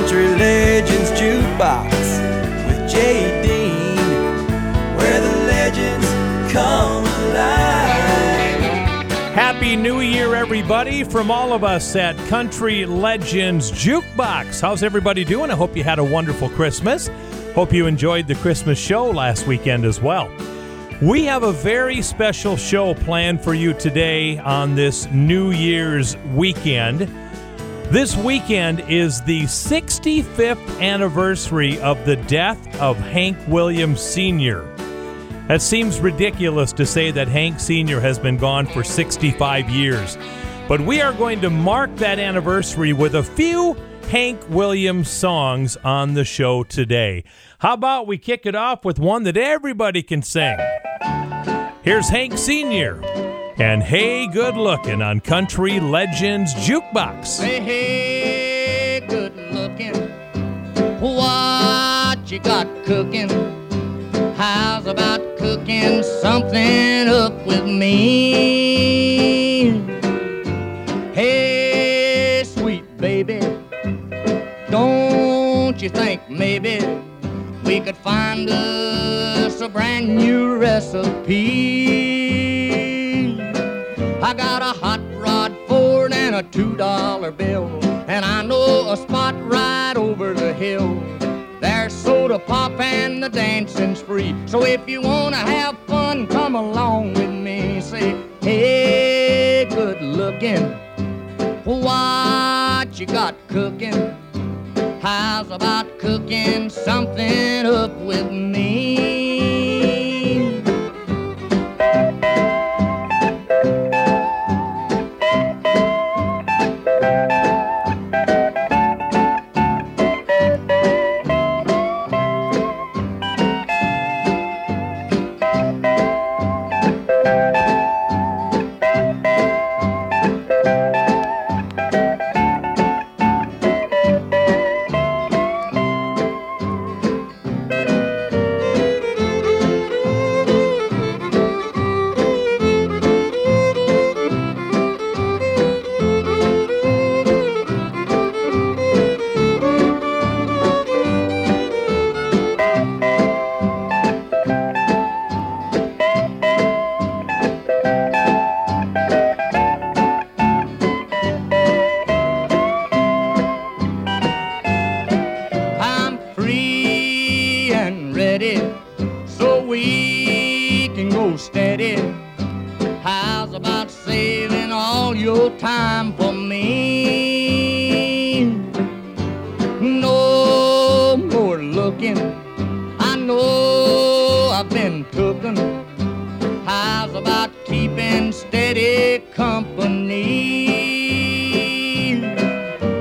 Country Legends Jukebox with Jay Dean, where the legends come alive. Happy New Year, everybody, from all of us at Country Legends Jukebox. How's everybody doing? I hope you had a wonderful Christmas. Hope you enjoyed the Christmas show last weekend as well. We have a very special show planned for you today on this New Year's weekend. This weekend is the 65th anniversary of the death of Hank Williams Sr. That seems ridiculous to say that Hank Sr. has been gone for 65 years, but we are going to mark that anniversary with a few Hank Williams songs on the show today. How about we kick it off with one that everybody can sing? Here's Hank Sr. and Hey Good Looking on Country Legends Jukebox. Hey, hey, good looking. What you got cooking? How's about cooking something up with me? Hey, sweet baby, don't you think maybe we could find us a brand new recipe? I got a hot rod Ford and a two dollar bill, and I know a spot right over the hill. There's soda pop and the dancing's free. So if you wanna have fun, come along with me. Say, hey, good looking, what you got cooking? How's about cooking something up with me? I'm company?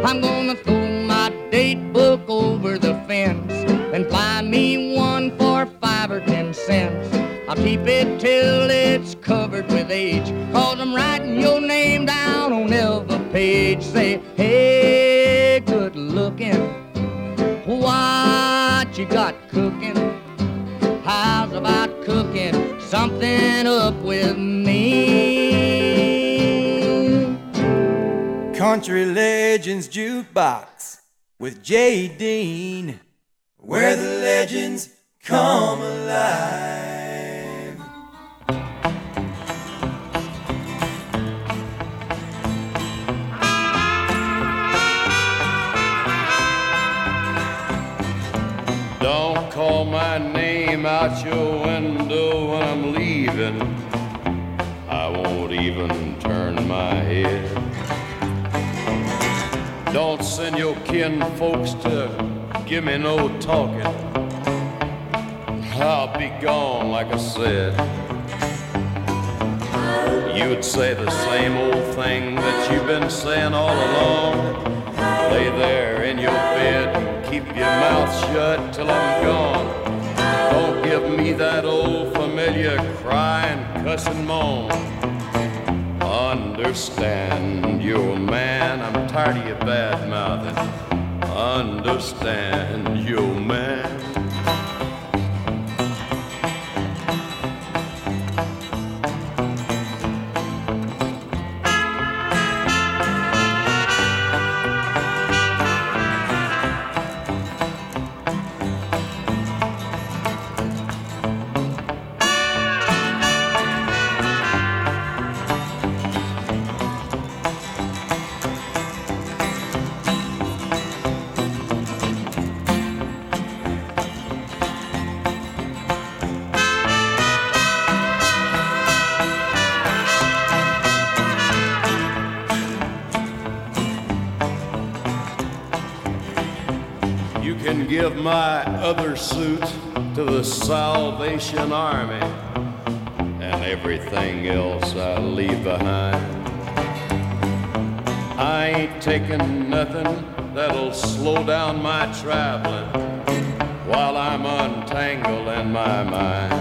I'm gonna throw my date book over the fence and buy me one for five or ten cents. I'll keep it till it's covered with age, cause I'm writing your name down on every page. Say, hey, good looking, what you got cooking? How's about cooking something up with me? Country Legends Jukebox with Jay Dean, where the legends come alive. Don't call my name out your window when I'm leaving. I won't even turn my head. Don't send your kin folks to give me no talking. I'll be gone, like I said. You'd say the same old thing that you've been saying all along. Lay there in your bed and keep your mouth shut till I'm gone. Don't give me that old familiar crying, cussing moan. Understand you're a man, I'm tired of your bad mouthing. Understand you're a man. Other suit to the Salvation Army and everything else I leave behind. I ain't taking nothing that'll slow down my traveling while I'm untangling my mind.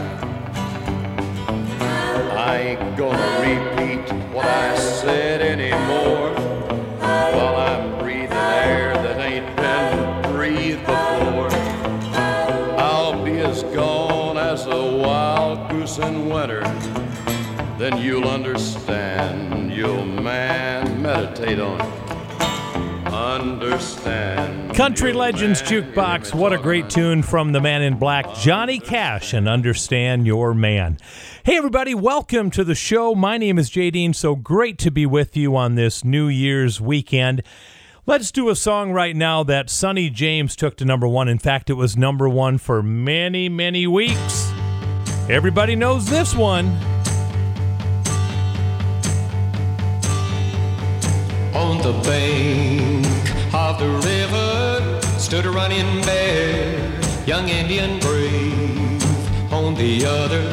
I ain't gonna repeat what I said anymore Then you'll understand. You'll man meditate on it. Understand. Country Legends Jukebox. What a great tune from the man in black, Johnny Cash, and Understand Your Man. Hey, everybody, welcome to the show. My name is Jay Dean. So great to be with you on this New Year's weekend. Let's do a song right now that Sonny James took to number one. In fact, it was number one for many, many weeks. Everybody knows this one. On the bank of the river stood a running bear, young Indian brave. On the other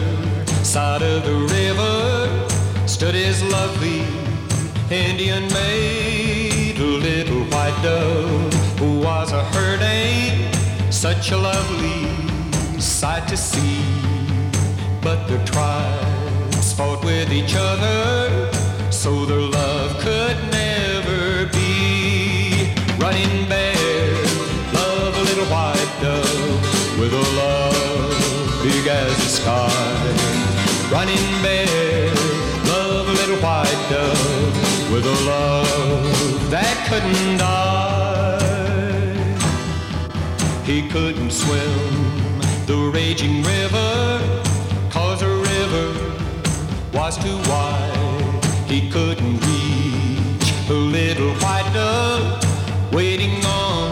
side of the river stood his lovely Indian maid, a little white dove who was a herding. Such a lovely sight to see. But their tribes fought with each other, so their love could never be. Running bear, love a little white dove with a love big as the sky. Running bear, love a little white dove with a love that couldn't die. He couldn't swim the raging river, river was too wide. He couldn't reach the little white dove waiting on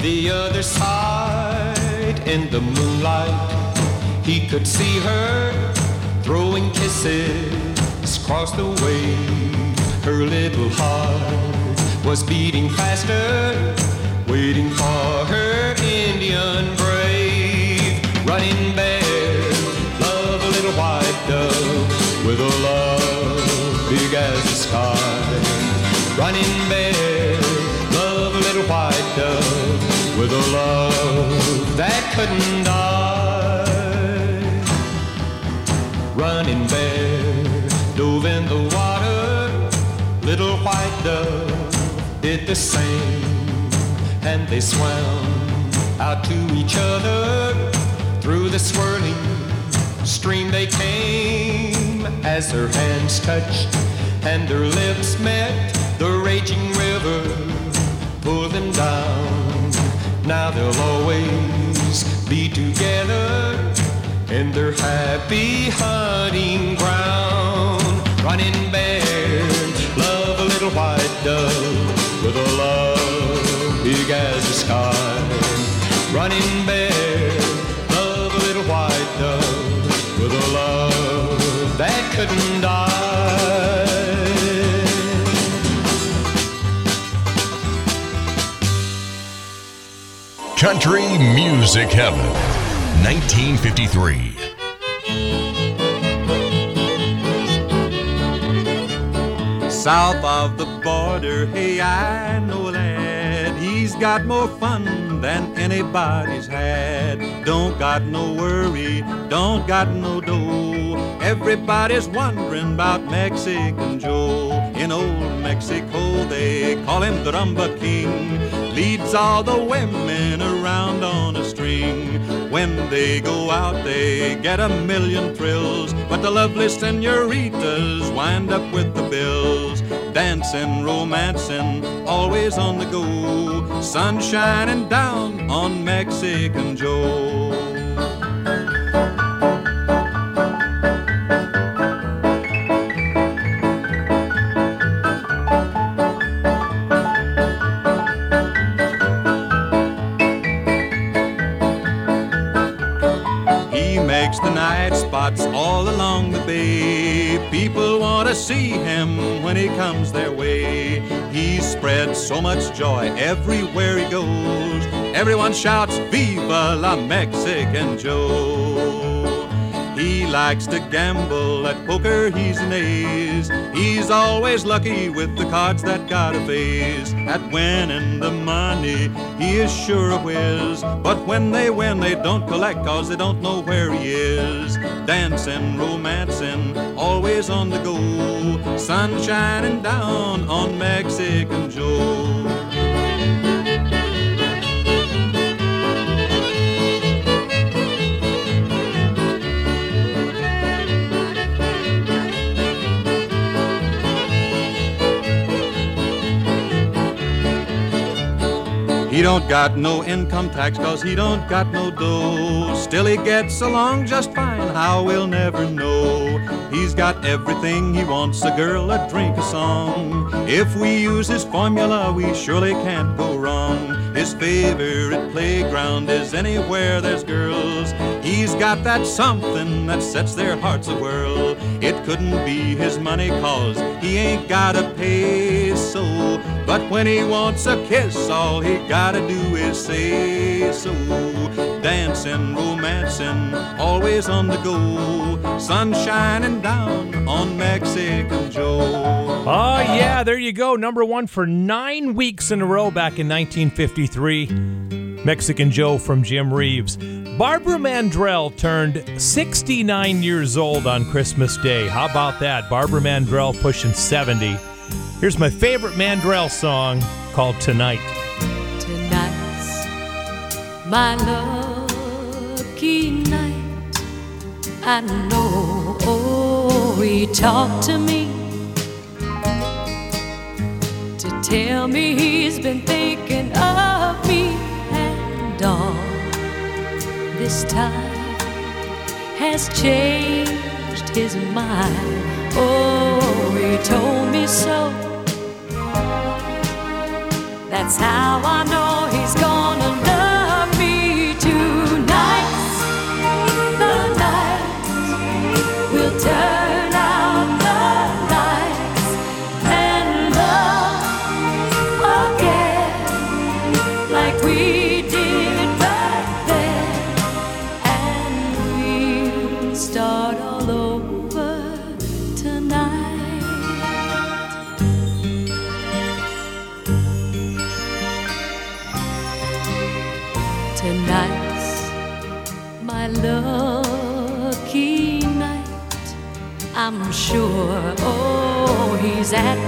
the other side. In the moonlight, he could see her throwing kisses across the way. Her little heart was beating faster, waiting for her Indian brave. Running bear, love a little white dove with a love big as the sky. Running bear, love a little white dove with a love that couldn't die. Running bear dove in the water, little white dove did the same, and they swam out to each other through the swirling stream. They came as their hands touched and their lips met. The raging river pulled them down. Now they'll always be together in their happy hunting ground. Running bear, love a little white dove with a love big as the sky. Running bear, couldn't die. Country Music Heaven, 1953. South of the border, hey, I know a lad. He's got more fun than anybody's had. Don't got no worry, don't got no dough. Everybody's wondering about Mexican Joe. In old Mexico, they call him the Rumba King. Leads all the women around on a string. When they go out, they get a million thrills. But the lovely senoritas wind up with the bills. Dancing, romancing, always on the go. Sun shining down on Mexican Joe. People want to see him when he comes their way. He spreads so much joy everywhere he goes. Everyone shouts, Viva la Mexican Joe! He likes to gamble at poker, he's an ace. He's always lucky with the cards that got a face. At winning the money, he is sure a whiz. But when they win, they don't collect cause they don't know where he is. Dancing, romancing, always on the go. Sun shining down on Mexican Joe. He don't got no income tax cause he don't got no dough. Still he gets along just fine, how we'll never know. He's got everything he wants, a girl, a drink, a song. If we use his formula, we surely can't go wrong. His favorite playground is anywhere there's girls. He's got that something that sets their hearts a whirl. It couldn't be his money cause he ain't got a peso. But when he wants a kiss, all he gotta do is say so. Dancing, romancing, always on the go. Sun shining down on Mexican Joe. Oh, yeah, there you go. Number one for nine weeks in a row back in 1953. Mexican Joe from Jim Reeves. Barbara Mandrell turned 69 years old on Christmas Day. How about that? Barbara Mandrell pushing 70. Here's my favorite Mandrell song called Tonight. Tonight's my lucky night. I know oh, he talked to me to tell me he's been thinking of me and all this time has changed his mind. Oh, he told me so. That's how I know he's at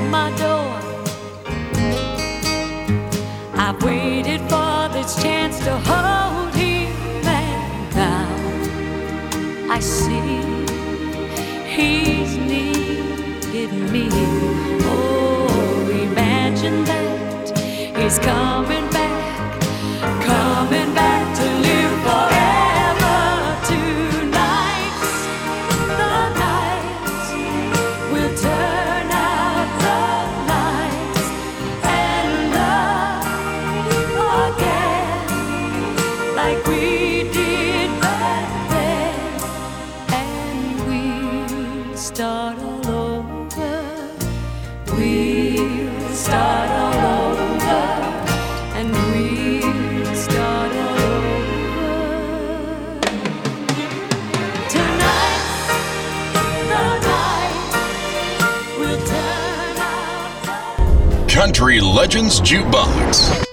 Legends Jukebox.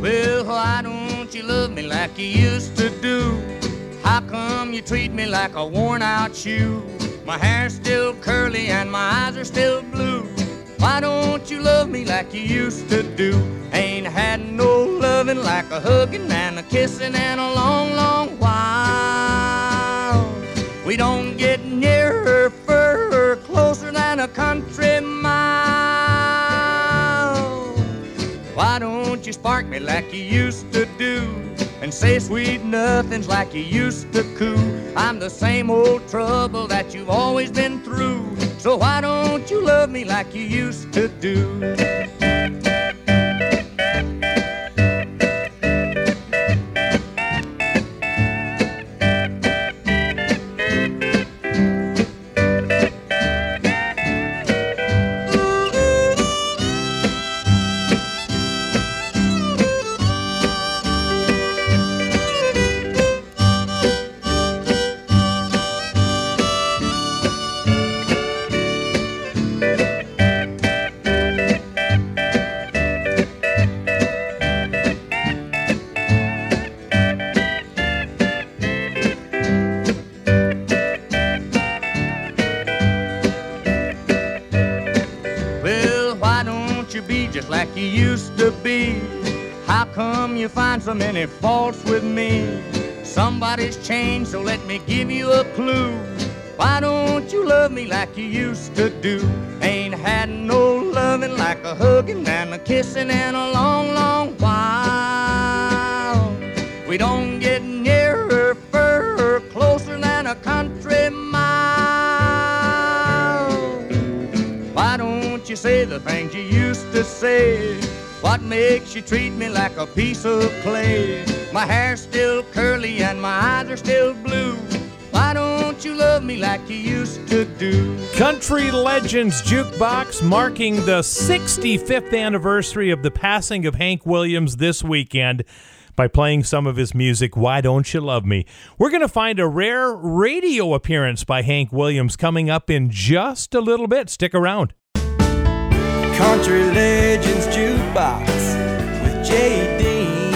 Well, why don't you love me like you used to do? How come you treat me like a worn out shoe? My hair's still curly and my eyes are still blue. Why don't you love me like you used to do? Ain't had no loving like a hugging and a kissing in a long, long while. We don't get country mile. Why don't you spark me like you used to do? And say sweet nothings like you used to coo. I'm the same old trouble that you've always been through. So why don't you love me like you used to do? You used to be? How come you find so many faults with me? Somebody's changed, so let me give you a clue. Why don't you love me like you used to do? Ain't had no loving like a hugging and a kissing in a long, long while. We don't get say the things you used to say? What makes you treat me like a piece of clay? My hair's still curly and my eyes are still blue. Why don't you love me like you used to do? Country Legends Jukebox marking the 65th anniversary of the passing of Hank Williams this weekend by playing some of his music, Why Don't You Love Me? We're going to find a rare radio appearance by Hank Williams coming up in just a little bit. Stick around. Country Legends Jukebox with Jay Dean,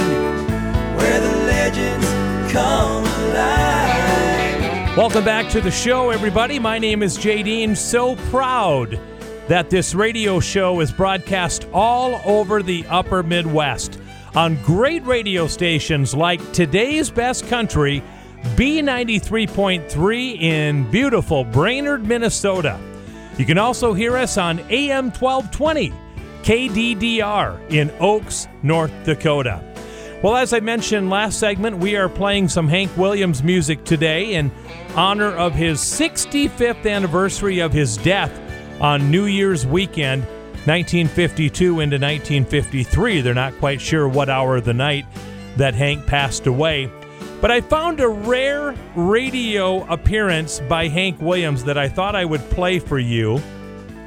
where the legends come alive. Welcome back to the show, everybody. My name is Jay Dean. So proud that this radio show is broadcast all over the upper Midwest on great radio stations like Today's Best Country, B93.3 in beautiful Brainerd, Minnesota. You can also hear us on AM 1220, KDDR in Oakes, North Dakota. Well, as I mentioned last segment, we are playing some Hank Williams music today in honor of his 65th anniversary of his death on New Year's weekend, 1952 into 1953. They're not quite sure what hour of the night that Hank passed away. But I found a rare radio appearance by Hank Williams that I thought I would play for you.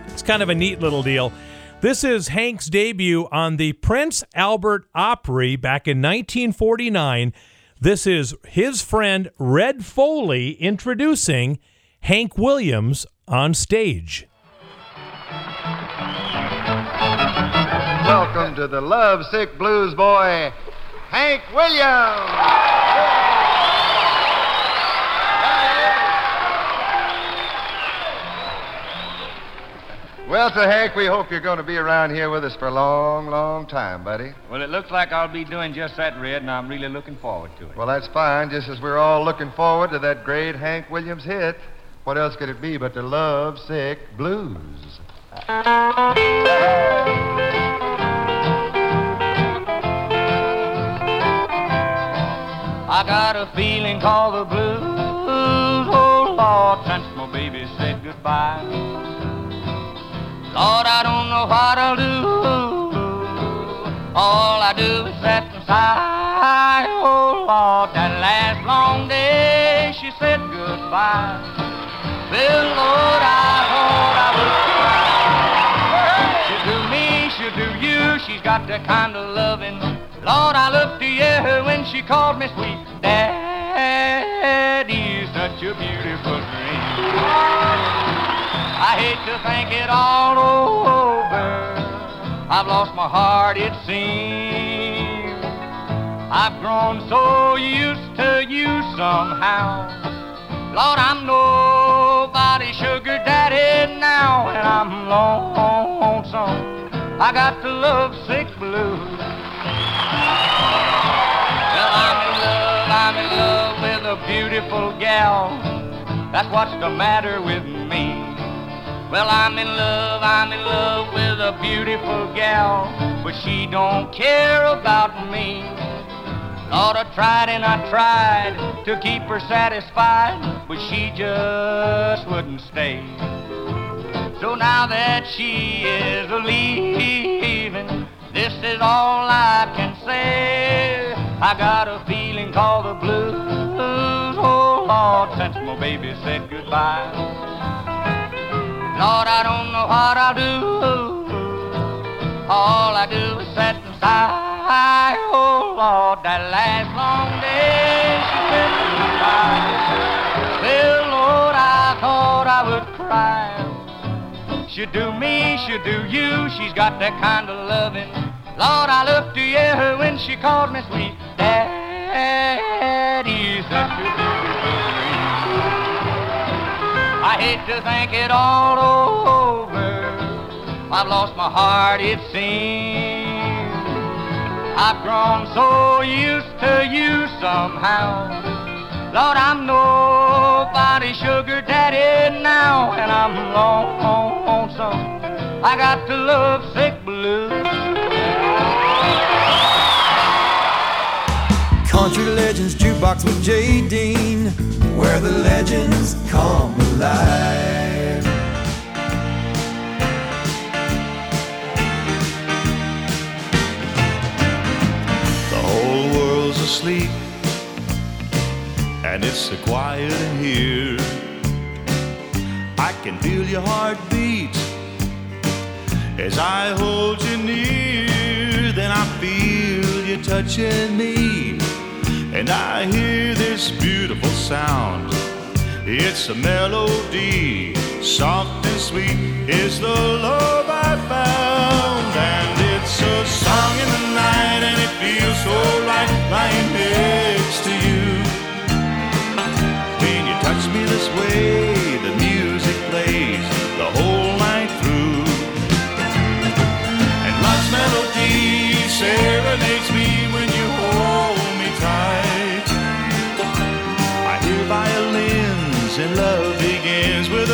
It's kind of a neat little deal. This is Hank's debut on the Prince Albert Opry back in 1949. This is his friend Red Foley introducing Hank Williams on stage. Welcome to the lovesick blues boy, Hank Williams. Well, to Hank, we hope you're going to be around here with us for a long, long time, buddy. Well, it looks like I'll be doing just that, Red, and I'm really looking forward to it. Well, that's fine, just as we're all looking forward to that great Hank Williams hit. What else could it be but the Love Sick Blues? I got a feeling called the blues, oh Lord, since my baby said goodbye. Lord, I don't know what I'll do. All I do is sit and sigh. Oh Lord, that last long day she said goodbye. Well, Lord, I thought I would cry. She'll do me, she'll do you. She's got the kind of loving. Lord, I looked to you when she called me sweet. Daddy's such a beautiful dream. I hate to think it all over. I've lost my heart, it seems. I've grown so used to you somehow. Lord, I'm nobody's sugar daddy now, and I'm lonesome. I got the love sick blues. Well, I'm in love, I'm in love with a beautiful gal. That's what's the matter with me. Well, I'm in love, I'm in love with a beautiful gal, but she don't care about me. Lord, I tried and I tried to keep her satisfied, but she just wouldn't stay. So now that she is leaving, this is all I can say. I got a feeling called the blues, oh Lord, since my baby said goodbye. Lord, I don't know what I'll do. All I do is sit and sigh. Oh Lord, that last long day she said goodbye. Well, Lord, I thought I would cry. She'll do me, she'll do you. She's got that kind of loving. Lord, I look to you when she called me sweet. Daddy, I hate to think it all over. I've lost my heart, it seems. I've grown so used to you somehow. Lord, I'm nobody's sugar daddy now, and I'm lonesome. I got the love sick blues. Country Legends Jukebox with Jay Dean, where the legends come alive. The whole world's asleep, and it's so quiet in here. I can feel your heartbeat as I hold you near. Then I feel you touching me, and I hear this beautiful sound. It's a melody, soft and sweet. is the love I found, and it's a song in the night, and it feels so right lying next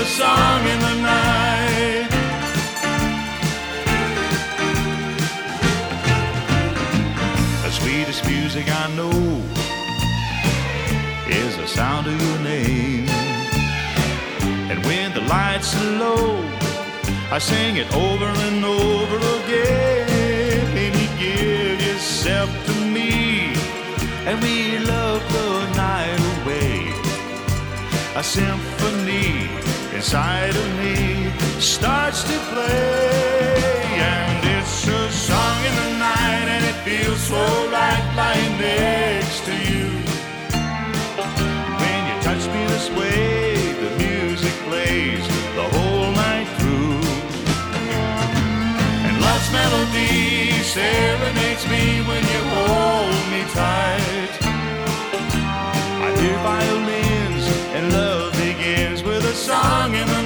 a song in the night. The sweetest music I know is the sound of your name. And when the lights are low, I sing it over and over again. And you give yourself to me, and we love the night away. A symphony inside of me starts to play, and it's a song in the night, and it feels so right lying next to you. When you touch me this way, the music plays the whole night through. And love's melody serenades me when you hold me tight. I hear violins and love song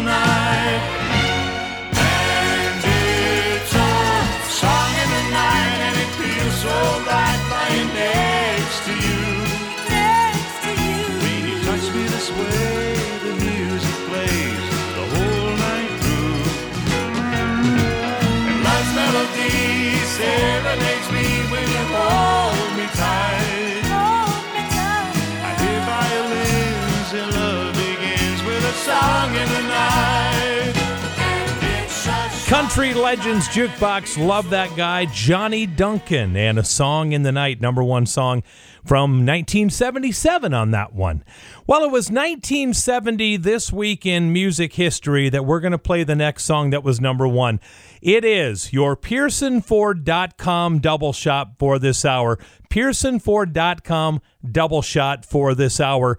Country Legends Jukebox, love that guy, Johnny Duncan, and a song in the night, number one song from 1977 on that one. Well, it was 1970 this week in music history that we're going to play the next song that was number one. It is your PearsonFord.com double shot for this hour. PearsonFord.com double shot for this hour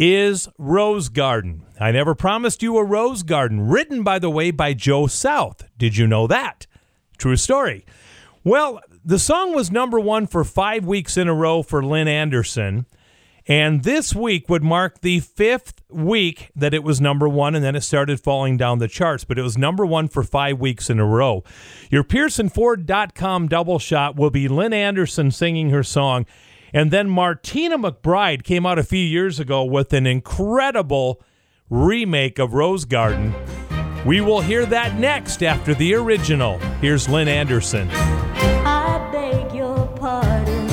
is Rose Garden. I never promised you a Rose Garden, written, by the way, by Joe South. Did you know that? True story. Well, the song was number one for five weeks in a row for Lynn Anderson. And this week would mark the fifth week that it was number one, and then it started falling down the charts. But it was number one for five weeks in a row. Your PearsonFord.com double shot will be Lynn Anderson singing her song. And then Martina McBride came out a few years ago with an incredible remake of Rose Garden. We will hear that next after the original. Here's Lynn Anderson. I beg your pardon.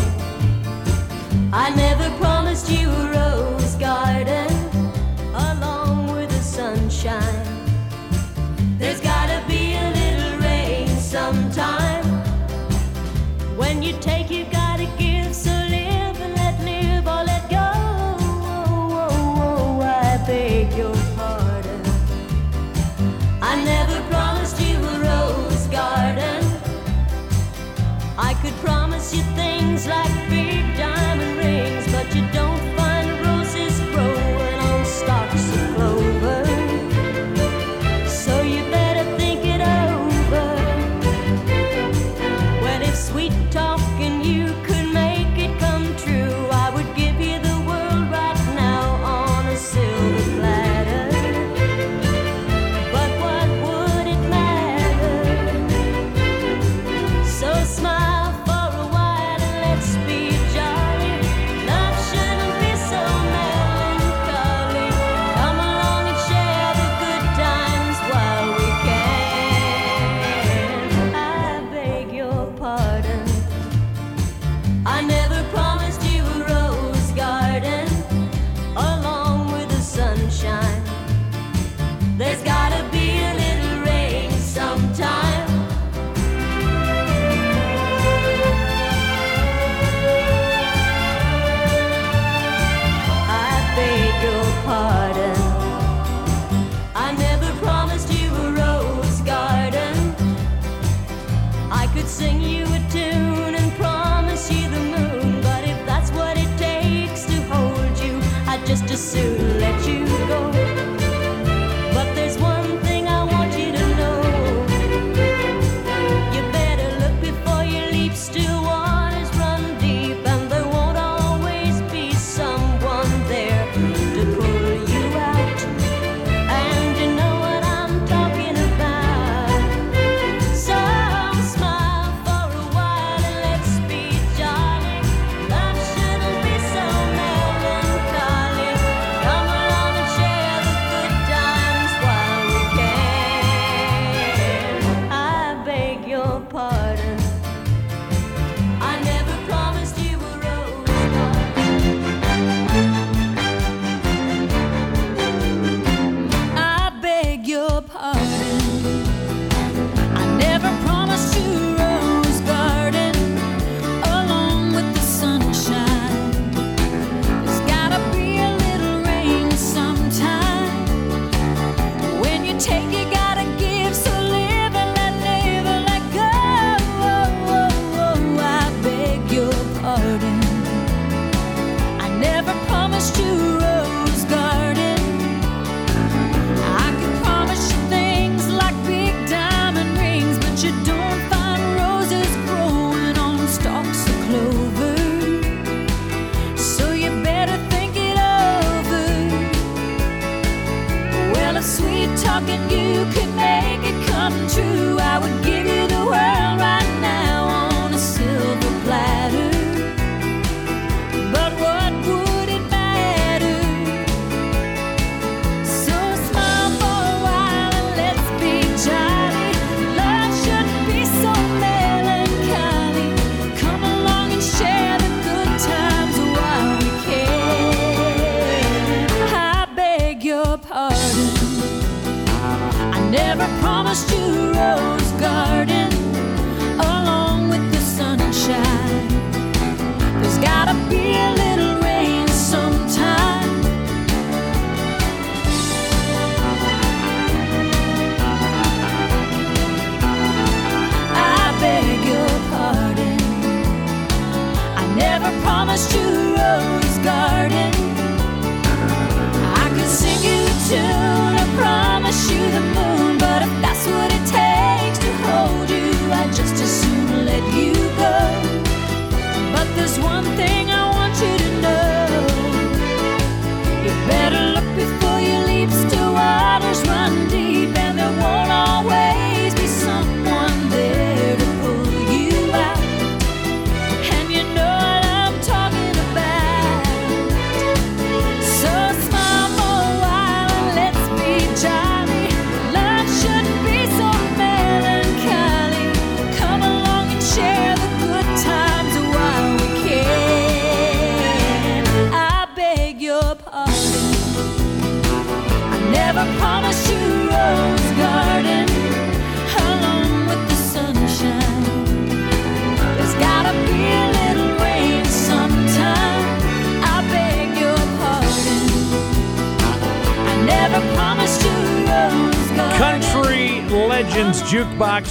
I never promised you a rose garden along with the sunshine. There's gotta be a little rain sometime. When you take,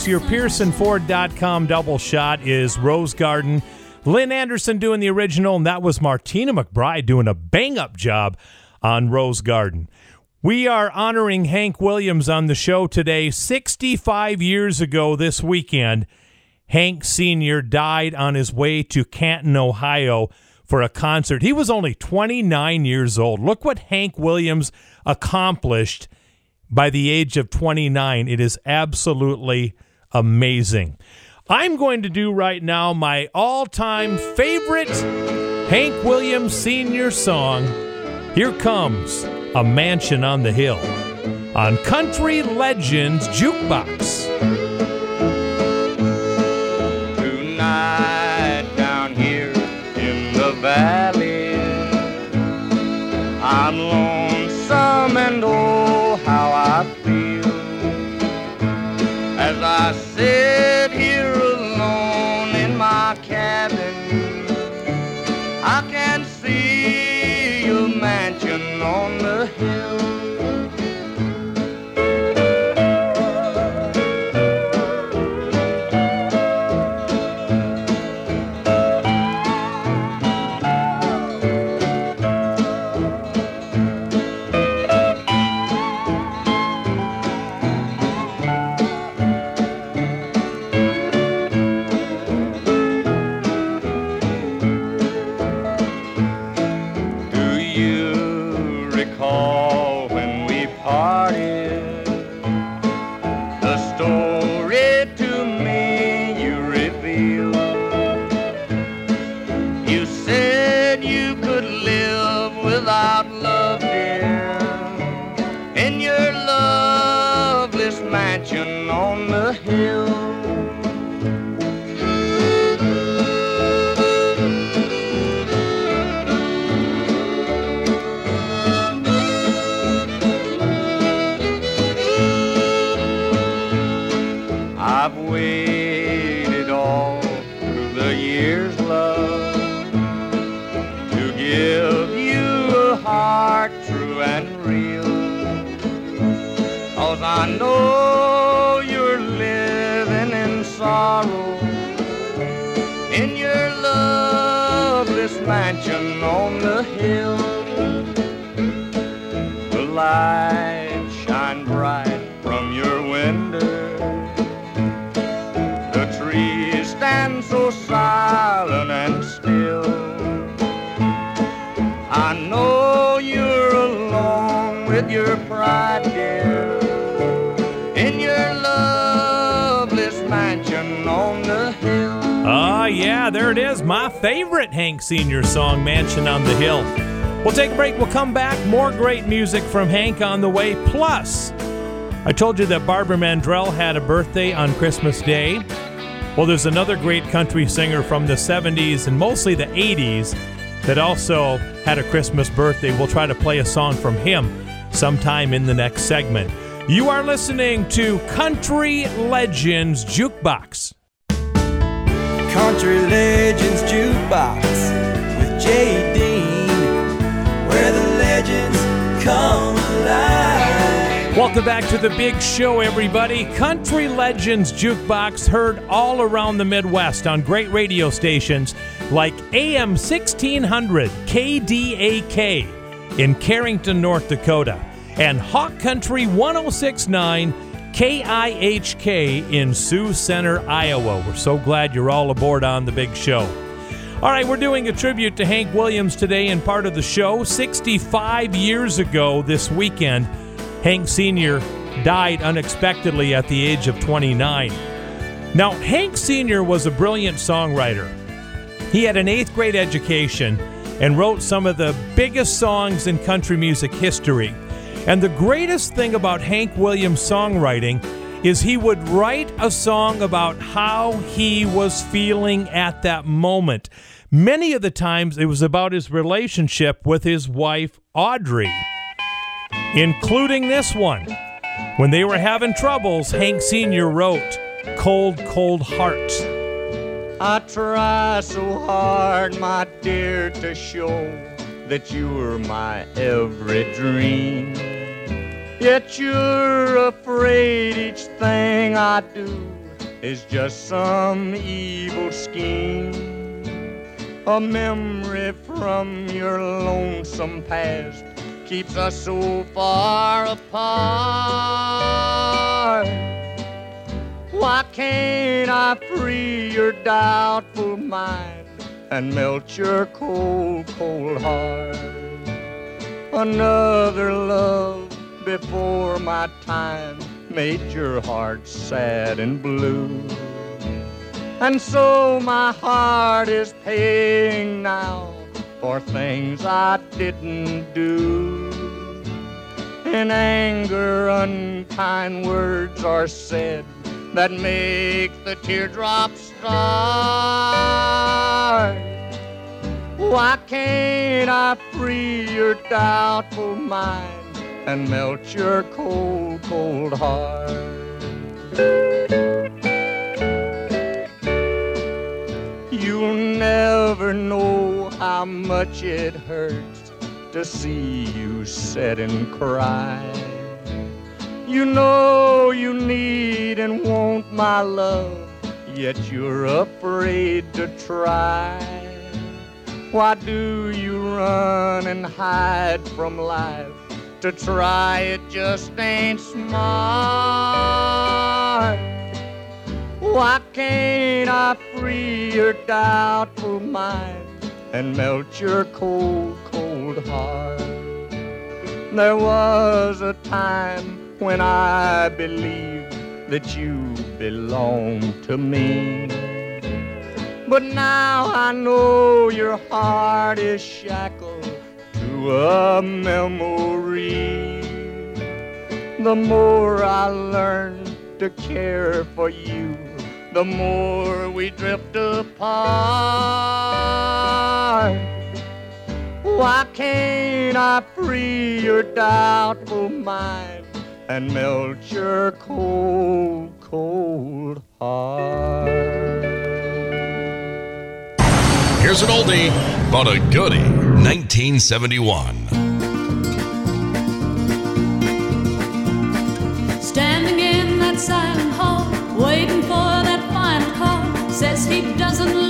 Your PearsonFord.com double shot is Rose Garden. Lynn Anderson doing the original, and that was Martina McBride doing a bang up job on Rose Garden. We are honoring Hank Williams on the show today. 65 years ago this weekend, Hank Sr. died on his way to Canton, Ohio for a concert. He was only 29 years old. Look what Hank Williams accomplished by the age of 29. It is absolutely amazing. I'm going to do right now my all time favorite Hank Williams Sr. song. Here comes A Mansion on the Hill on Country Legends Jukebox. Tonight down here in the valley, I'm lonesome and oh as break. We'll come back. More great music from Hank on the way. Plus, I told you that Barbara Mandrell had a birthday on Christmas Day. Well, there's another great country singer from the 70s and mostly the 80s that also had a Christmas birthday. We'll try to play a song from him sometime in the next segment. You are listening to Country Legends Jukebox. Country Legends Jukebox with Jay Welcome back to the big show, everybody. Country Legends Jukebox heard all around the Midwest on great radio stations like AM 1600 KDAK in Carrington, North Dakota, and Hawk Country 1069 KIHK in Sioux Center, Iowa. We're so glad you're all aboard on the big show. All right, we're doing a tribute to Hank Williams today in part of the show. 65 years ago this weekend, Hank Sr. died unexpectedly at the age of 29. Now, Hank Sr. was a brilliant songwriter. He had an eighth grade education and wrote some of the biggest songs in country music history. And the greatest thing about Hank Williams' songwriting is he would write a song about how he was feeling at that moment. Many of the times it was about his relationship with his wife, Audrey, including this one. When they were having troubles, Hank Sr. wrote, Cold, Cold Heart. I try so hard, my dear, to show that you were my every dream. Yet you're afraid each thing I do is just some evil scheme. A memory from your lonesome past keeps us so far apart. Why can't I free your doubtful mind and melt your cold, cold heart? Another love before my time made your heart sad and blue. And so my heart is paying now for things I didn't do. In anger, unkind words are said that make the teardrops start. Why can't I free your doubtful mind and melt your cold, cold heart? You'll never know how much it hurts to see you sit and cry. You know you need and want my love, yet you're afraid to try. Why do you run and hide from life? To try it just ain't smart. Why can't I free your doubtful mind and melt your cold, cold heart? There was a time when I believed that you belonged to me. But now I know your heart is shackled a memory. The more I learn to care for you, the more we drift apart. Why can't I free your doubtful mind and melt your cold, cold heart? Here's an oldie, but a goodie. 1971. Standing in that silent hall, waiting for that final call, says he doesn't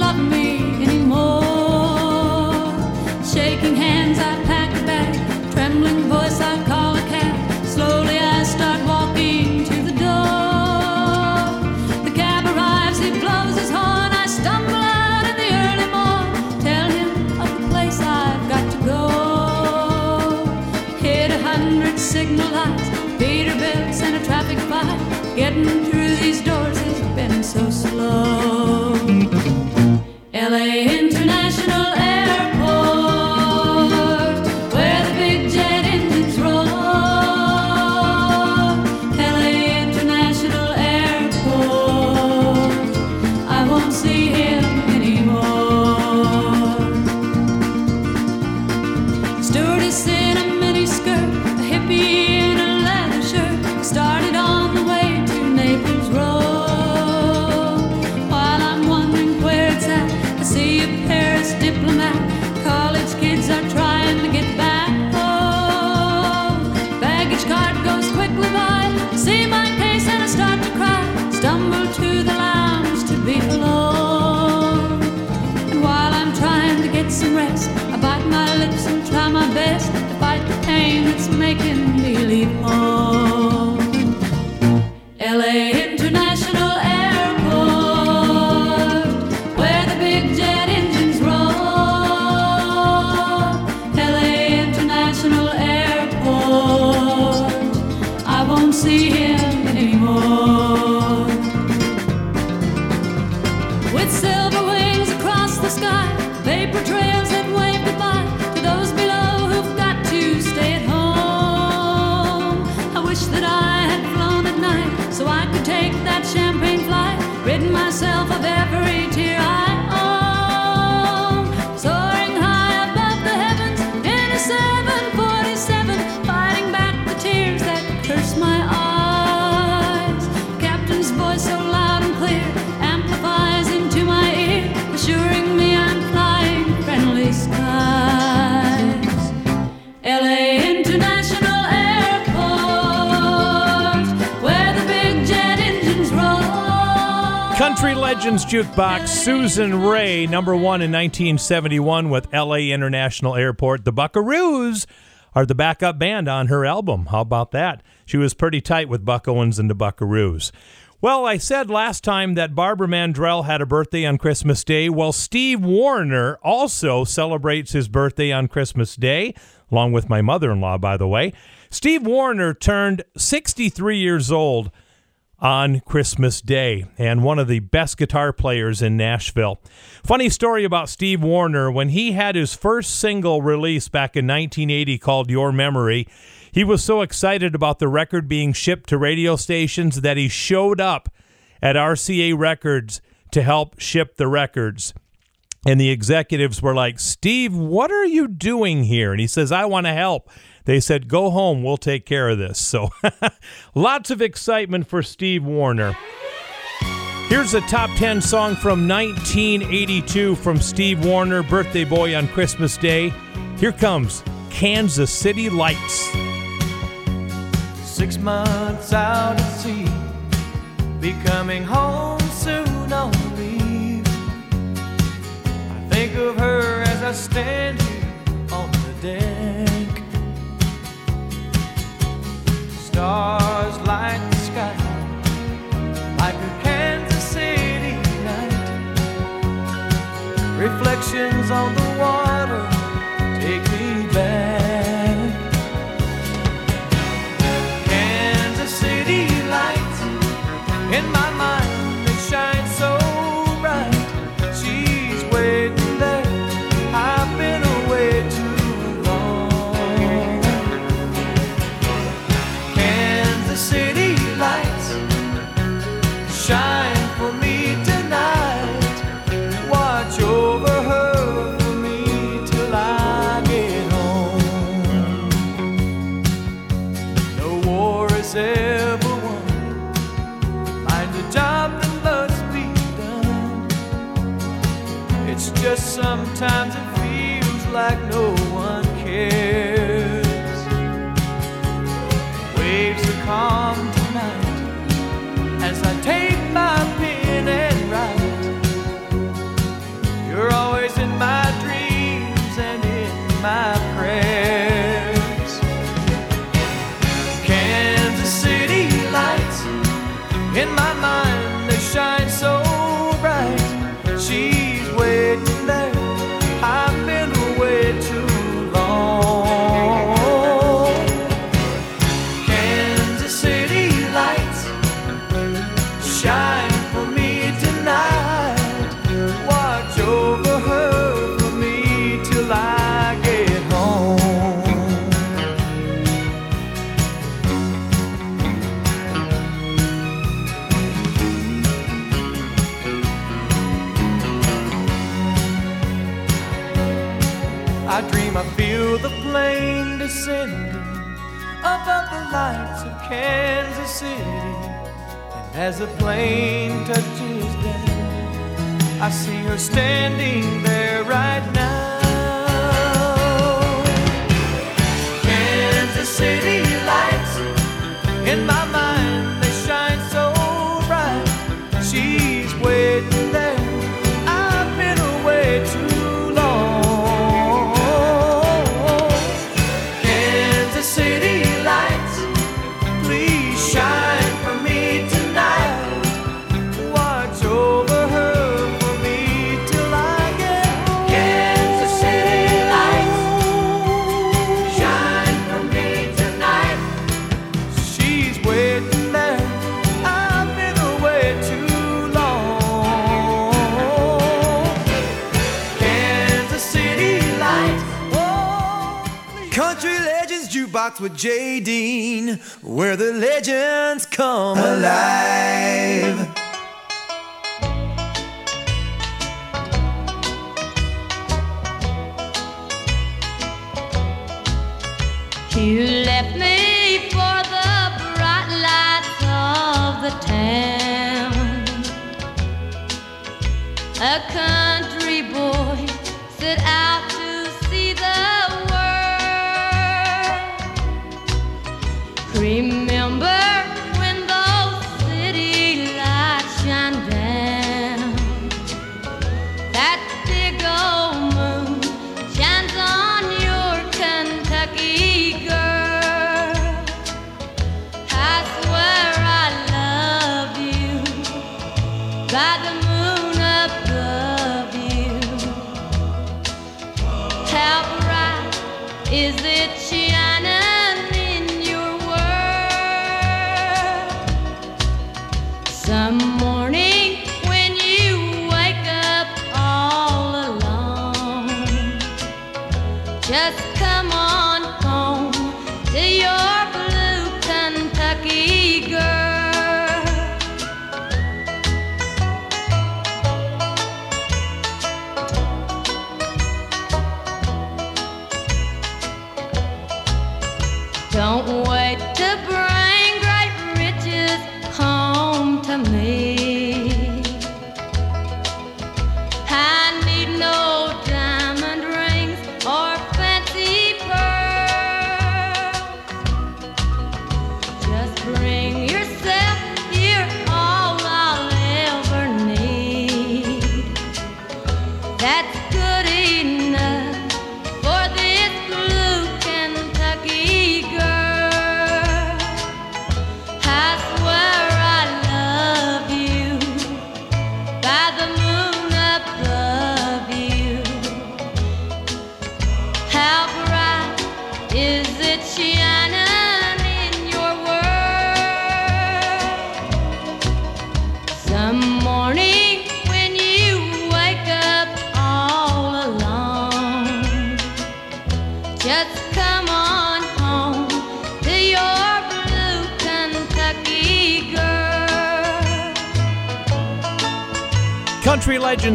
Country Legends Jukebox, Susan Raye, number one in 1971 with LA International Airport. The Buckaroos are the backup band on her album. How about that? She was pretty tight with Buck Owens and the Buckaroos. Well, I said last time that Barbara Mandrell had a birthday on Christmas Day. Well, Steve Wariner also celebrates his birthday on Christmas Day, along with my mother in law, by the way. Steve Wariner turned 63 years old on Christmas Day and one of the best guitar players in Nashville. Funny story about Steve Wariner when he had his first single released back in 1980 called Your Memory. He was so excited about the record being shipped to radio stations that he showed up at RCA Records to help ship the records. And the executives were like, Steve, what are you doing here? And he says, I want to help. They said, Go home, we'll take care of this. So lots of excitement for Steve Wariner. Here's a top 10 song from 1982 from Steve Wariner, Birthday Boy on Christmas Day. Here comes Kansas City Lights. Six months out at sea, be coming home soon of her as I stand here on the deck. Stars light the sky like a Kansas City night. Reflections on the as the plane touches down, I see her standing there right now. With Jay Dean, where the legends come alive.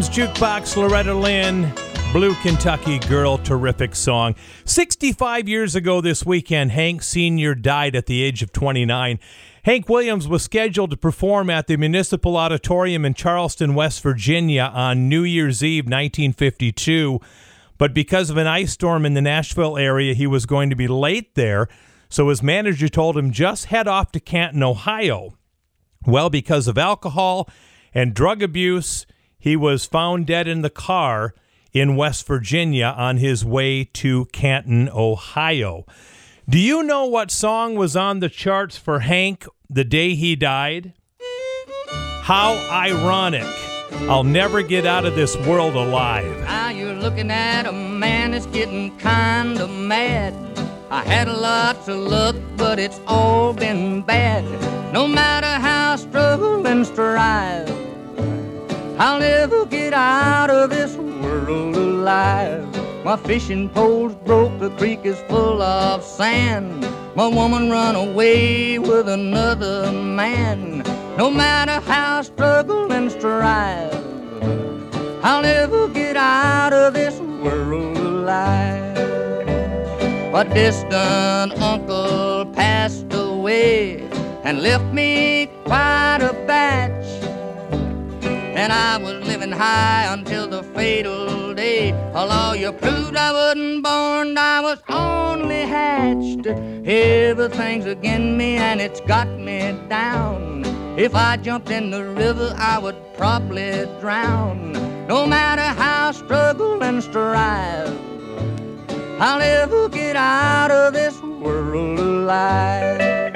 Legends Jukebox, Loretta Lynn, Blue Kentucky Girl, terrific song. 65 years ago this weekend, Hank Sr. died at the age of 29. Hank Williams was scheduled to perform at the Municipal Auditorium in Charleston, West Virginia on New Year's Eve 1952. But because of an ice storm in the Nashville area, he was going to be late there. So his manager told him just head off to Canton, Ohio. Well, because of alcohol and drug abuse, he was found dead in the car in West Virginia on his way to Canton, Ohio. Do you know what song was on the charts for Hank the day he died? How ironic. I'll never get out of this world alive. Now you're looking at a man that's getting kinda mad. I had a lot to luck, but it's all been bad. No matter how I struggle and strive, I'll never get out of this world alive. My fishing pole's broke, the creek is full of sand. My woman run away with another man. No matter how I struggle and strive, I'll never get out of this world alive. A distant uncle passed away and left me quite a batch. And I was living high until the fatal day. A lawyer proved I wasn't born, I was only hatched. Everything's against me and it's got me down. If I jumped in the river, I would probably drown. No matter how I struggle and strive, I'll never get out of this world alive.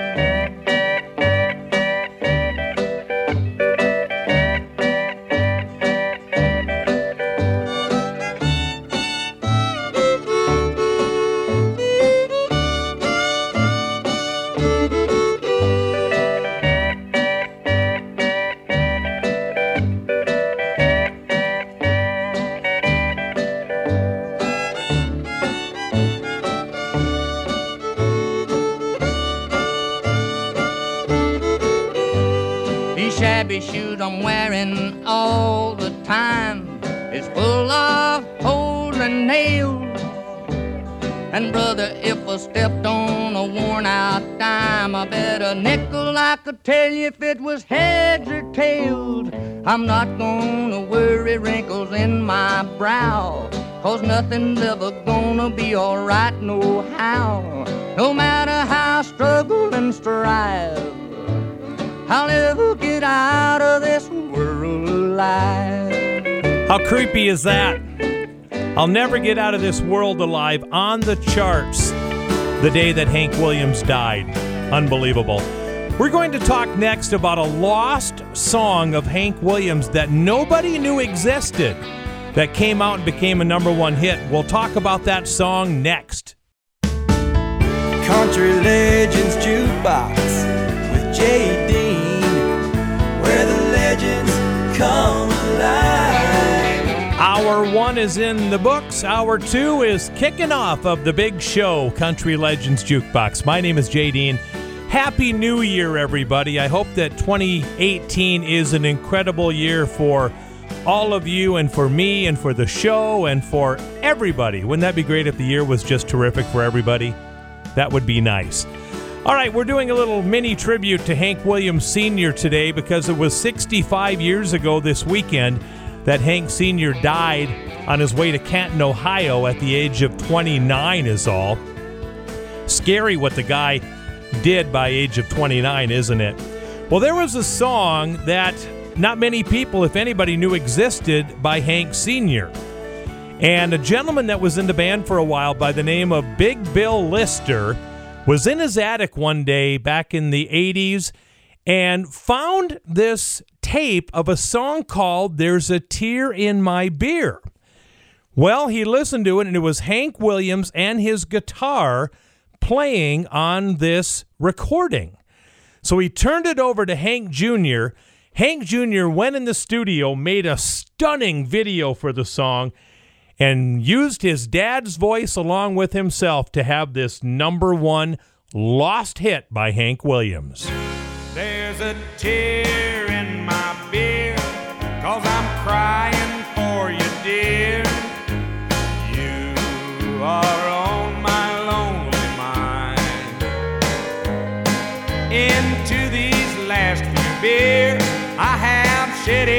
Time is full of holes and nails. And brother, if I stepped on a worn out dime, I bet a nickel I could tell you if it was heads or tails. I'm not gonna worry wrinkles in my brow, cause nothing's ever gonna be alright no how. No matter how I struggle and strive, I'll never get out of this world alive. How creepy is that? I'll never get out of this world alive on the charts the day that Hank Williams died. Unbelievable. We're going to talk next about a lost song of Hank Williams that nobody knew existed that came out and became a number one hit. We'll talk about that song next. Country Legends Jukebox is in the books. Hour two is kicking off of the big show, Country Legends Jukebox. My name is Jay Dean. Happy New Year, everybody. I hope that 2018 is an incredible year for all of you and for me and for the show and for everybody. Wouldn't that be great if the year was just terrific for everybody? That would be nice. All right, we're doing a little mini tribute to Hank Williams Sr. today because it was 65 years ago this weekend that Hank Sr. died on his way to Canton, Ohio at the age of 29, is all. Scary what the guy did by age of 29, isn't it? Well, there was a song that not many people, if anybody, knew existed by Hank Sr. And a gentleman that was in the band for a while by the name of Big Bill Lister was in his attic one day back in the 80s and found this tape of a song called There's a Tear in My Beer. Well, he listened to it and it was Hank Williams and his guitar playing on this recording. So he turned it over to Hank Jr. Hank Jr. went in the studio, made a stunning video for the song, and used his dad's voice along with himself to have this number one lost hit by Hank Williams. There's a tear in my beer, cause I'm crying for you, dear. You are on my lonely mind. Into these last few beers, I have shed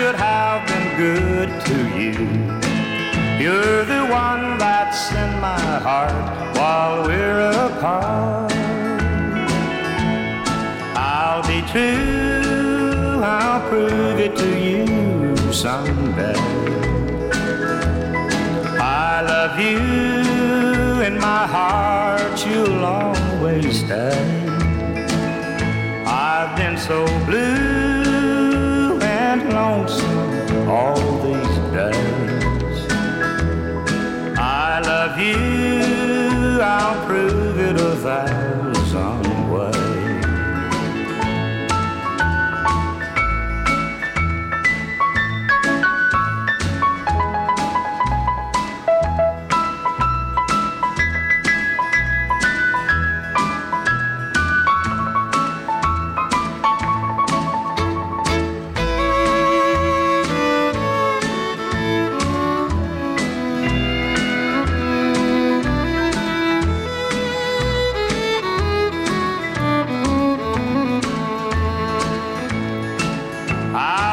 should have been good to you. You're the one that's in my heart while we're apart. I'll be true, I'll prove it to you someday. I love you, in my heart you'll always stay. I've been so blue all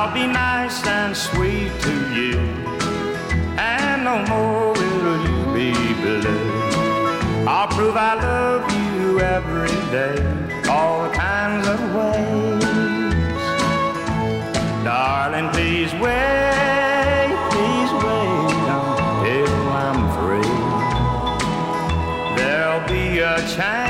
I'll be nice and sweet to you, and no more will you be blue. I'll prove I love you every day, all kinds of ways. Darling, please wait, please wait until I'm free. There'll be a change,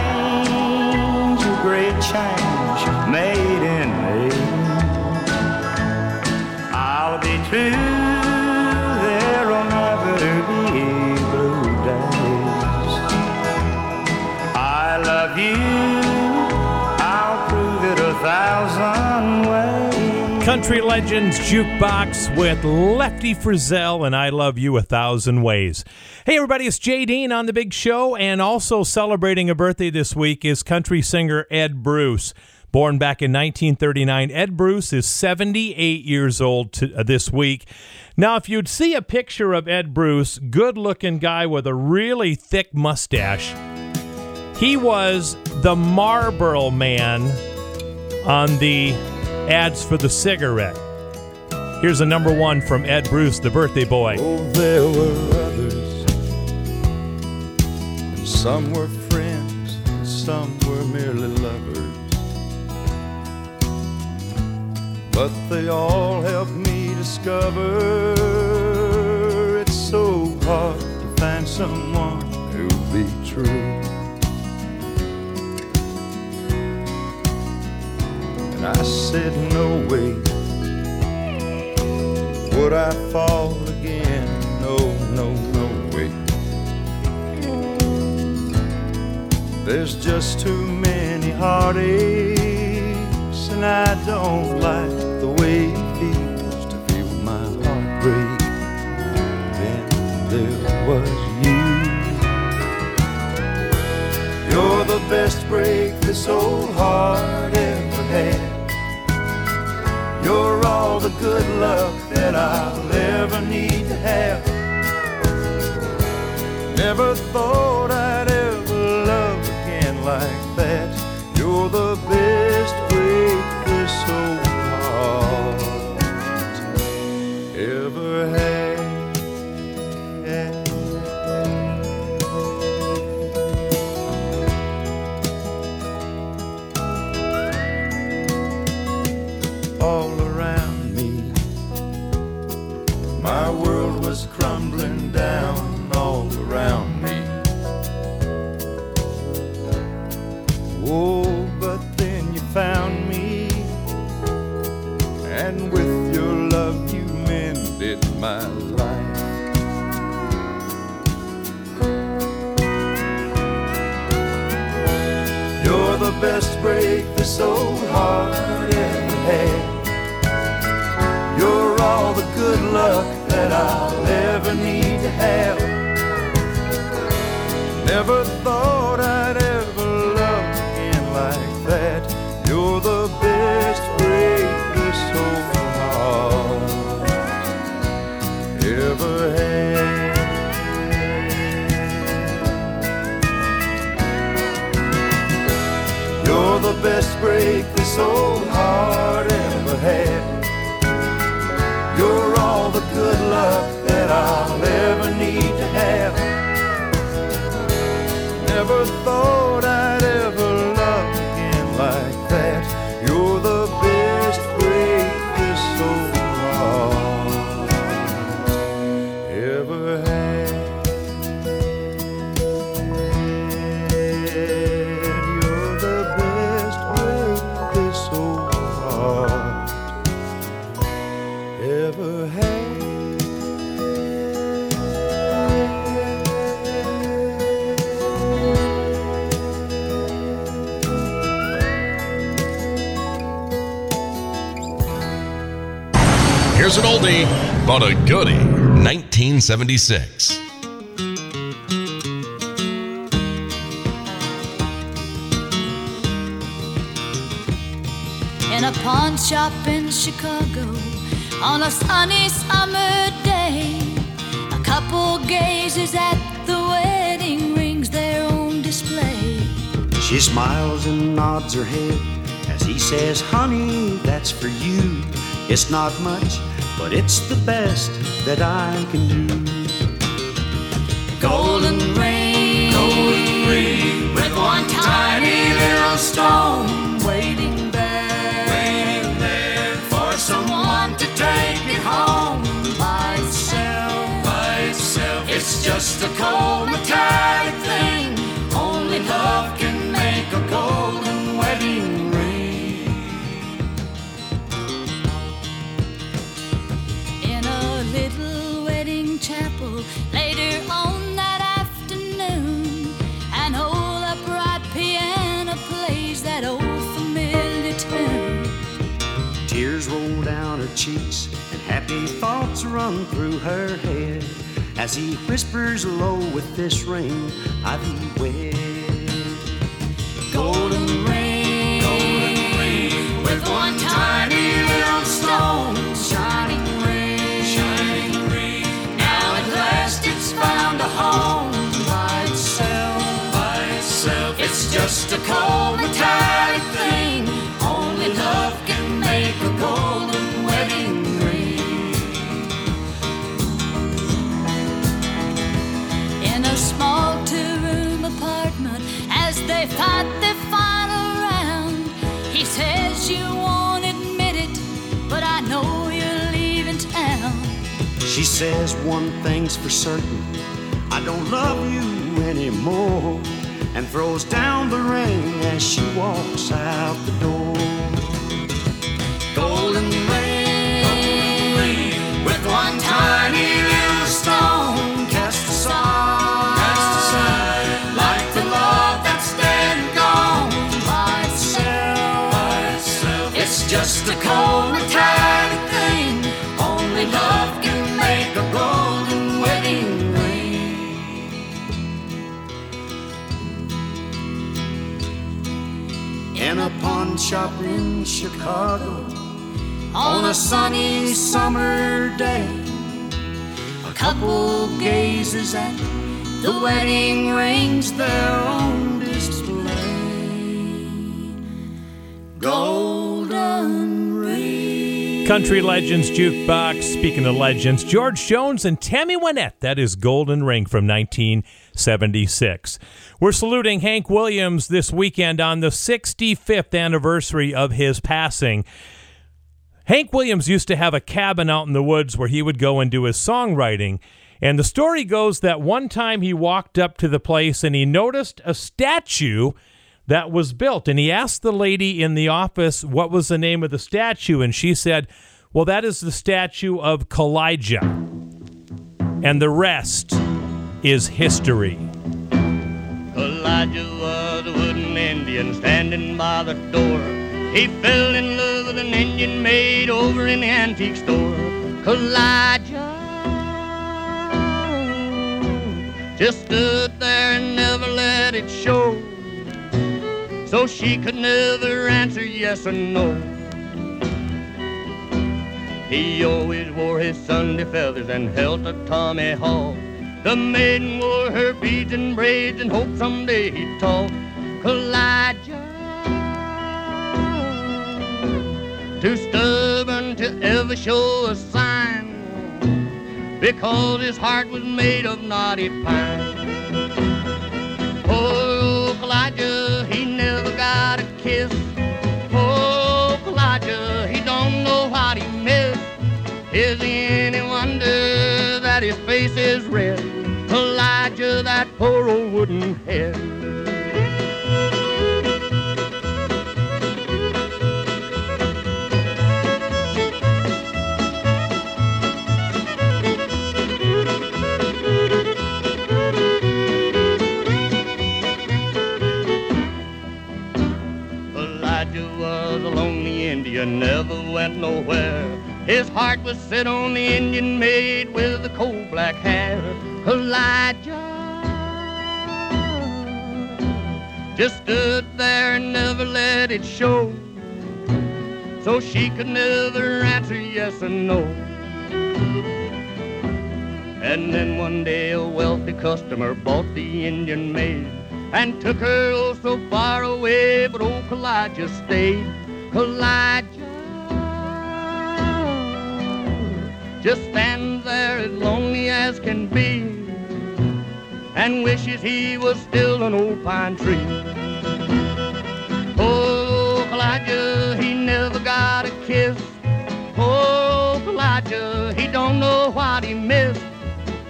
There'll never be blue days. I love you, I'll prove it a thousand ways. Country Legends Jukebox with Lefty Frizzell and I Love You a Thousand Ways. Hey, everybody, it's Jay Dean on The Big Show, and also celebrating a birthday this week is country singer Ed Bruce. Born back in 1939, Ed Bruce is 78 years old to, uh, this week. Now, if you'd see a picture of Ed Bruce, good looking guy with a really thick mustache, he was the Marlboro man on the ads for the cigarette. Here's a number one from Ed Bruce, the birthday boy. Oh, there were others, and some were friends, and some were merely lovers. But they all helped me discover it's so hard to find someone who'll be true. And I said, no way would I fall again. No, no, no way. There's just too many heartaches, and I don't like the way it feels to feel my heart break. Then there was you. You're the best break this old heart ever had. You're all the good luck that I'll ever need to have. Never thought I'd ever love again like that. You're the best old heart ever had. All around me, my world was crumbling down all around me. Best break this old heart ever had. You're all the good luck that I'll ever need to have. Never thought break this old heart ever had. You're all the good luck that I'll ever need to have. Never thought I'd but a goodie. 1976. in a pawn shop in Chicago on a sunny summer day. A couple gazes at the wedding rings there on display. She smiles and nods her head as he says, Honey, that's for you. It's not much, but it's the best that I can do. Golden ring, golden ring, with one tiny little stone waiting there, waiting there for someone to take it home by itself, by itself. It's just a cold metallic thing. Happy thoughts run through her head as he whispers low with this ring, I thee wed. Says one thing's for certain I don't love you anymore and throws down the ring as she walks out the door. Shop in Chicago on a sunny summer day. A couple gazes at the wedding rings there on display. Golden ring. Country Legends Jukebox. Speaking of legends, George Jones and Tammy Wynette. That is Golden Ring from 1976. We're saluting Hank Williams this weekend on the 65th anniversary of his passing. Hank Williams used to have a cabin out in the woods where he would go and do his songwriting. And the story goes that one time he walked up to the place and he noticed a statue that was built. And he asked the lady in the office what was the name of the statue. And she said, Well, that is the statue of Kaw-Liga. And the rest is history. Kaw-Liga was a wooden Indian standing by the door. He fell in love with an Indian maid over in the antique store. Kaw-Liga just stood there and never let it show. So she could never answer yes or no. He always wore his Sunday feathers and held a tomahawk. The maiden wore her beads and braids and hoped someday he'd talk. Kaw-Liga, too stubborn to ever show a sign, because his heart was made of knotty pine. Oh, Kaw-Liga, he never got a kiss. Oh, Kaw-Liga, he don't know what he missed. Is his face is red? Kaw-Liga, that poor old wooden head. Kaw-Liga was a lonely Indian, never went nowhere. His heart was set on the Indian maid hair. Kaw-Liga just stood there and never let it show. So she could never answer yes or no. And then one day a wealthy customer bought the Indian maid and took her oh so far away, but oh, old Kaw-Liga stayed. Kaw-Liga just stands there as lonely as can be and wishes he was still an old pine tree. Oh, Kaw-Liga, he never got a kiss. Oh, Kaw-Liga, he don't know what he missed.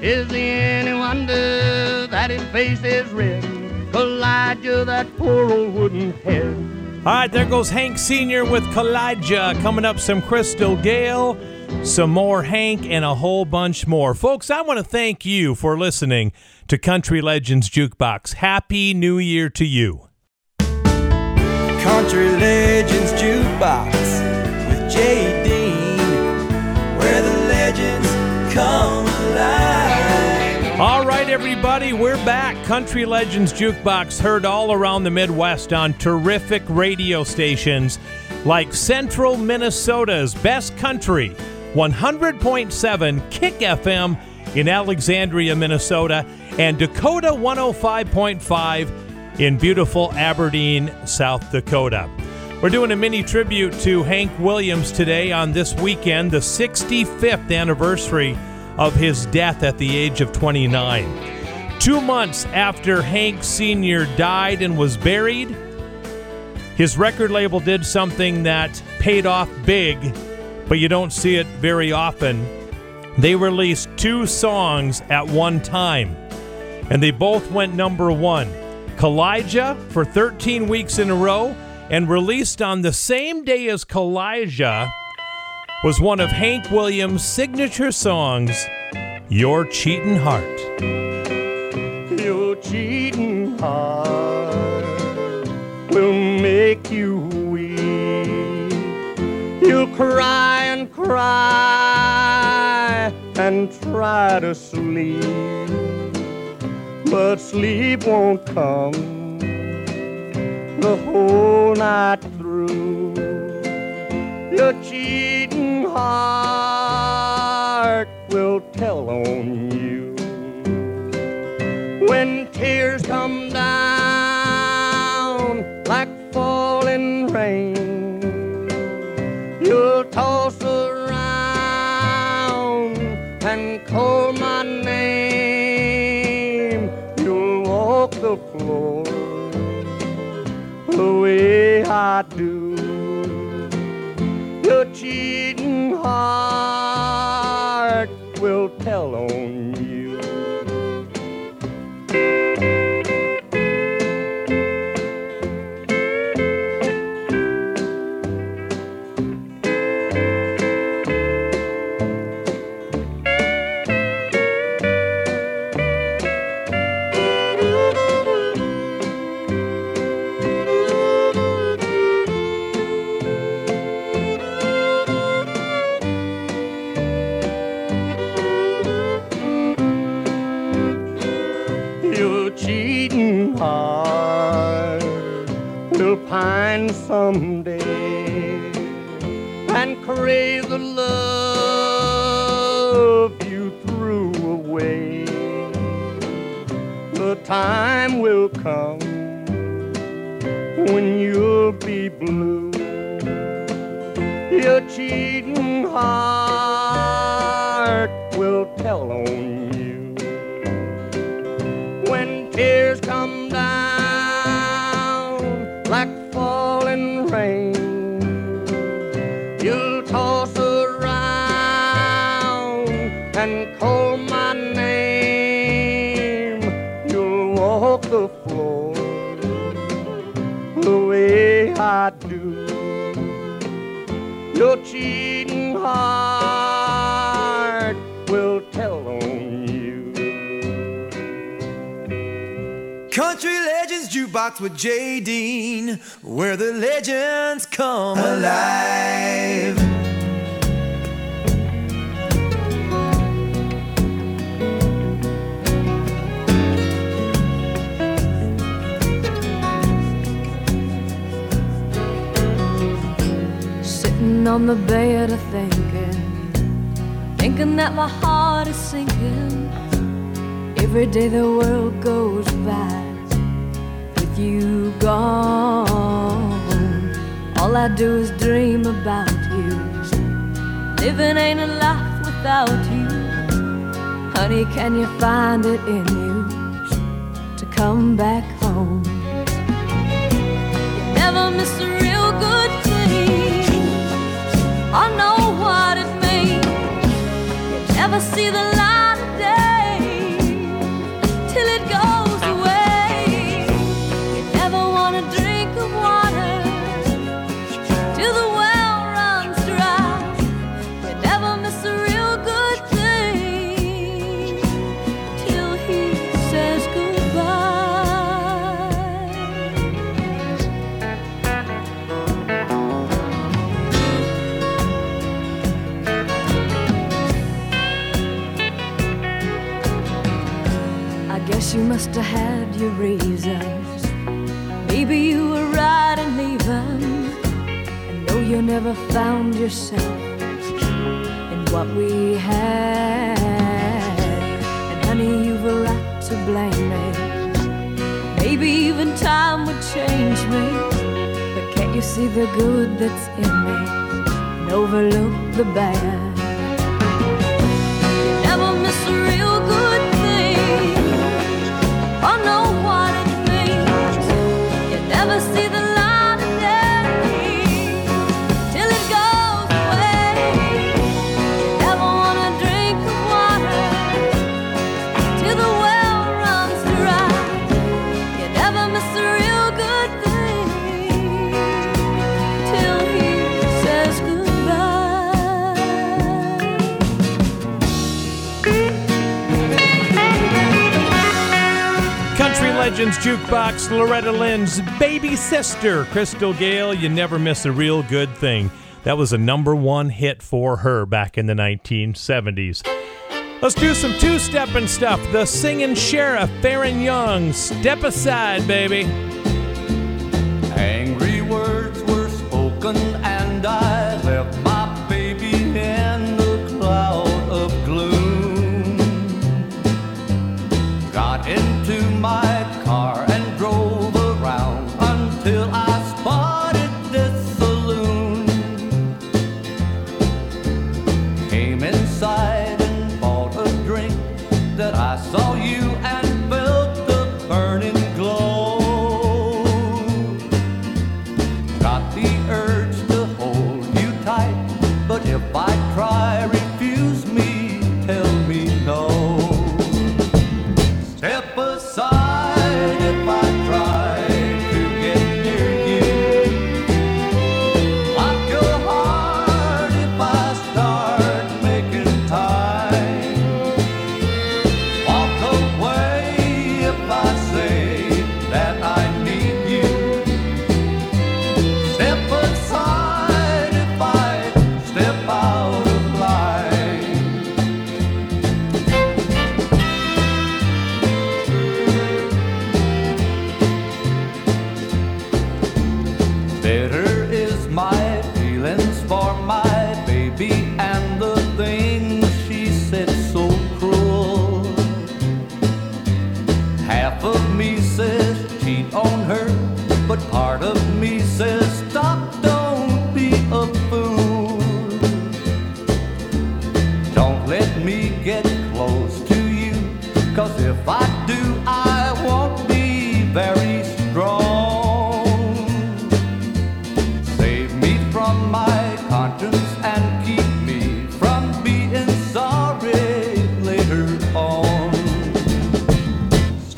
Is he any wonder that his face is red? Kaw-Liga, that poor old wooden head. All right, there goes Hank Sr. with Kaw-Liga. Coming up, some Crystal Gayle, some more Hank, and a whole bunch more. Folks, I want to thank you for listening to Country Legends Jukebox. Happy New Year to you. Country Legends Jukebox with Jay Dean, where the legends come alive. All right, everybody, we're back. Country Legends Jukebox heard all around the Midwest on terrific radio stations like Central Minnesota's Best Country, 100.7 Kick FM in Alexandria, Minnesota, and Dakota 105.5 in beautiful Aberdeen, South Dakota. We're doing a mini tribute to Hank Williams today on this weekend, the 65th anniversary of his death at the age of 29. Two months after Hank Sr. died and was buried, his record label did something that paid off big, but you don't see it very often. They released two songs at one time, and they both went number one. Kaw-Liga for 13 weeks in a row, and released on the same day as Kaw-Liga was one of Hank Williams' signature songs, Your Cheatin' Heart. Your cheating heart will make you weep. You'll cry cry and try to sleep, but sleep won't come the whole night through. Your cheating heart will tell on you when tears come I do. Your cheating with ever found yourself in what we had. And honey, you've a lot to blame me. Maybe even time would change me. But can't you see the good that's in me and overlook the bad? Lynn's Jukebox, Loretta Lynn's baby sister, Crystal Gayle. You never miss a real good thing. That was a number one hit for her back in the 1970s. Let's do some two stepping stuff. The singing sheriff, Faron Young. Step aside, baby.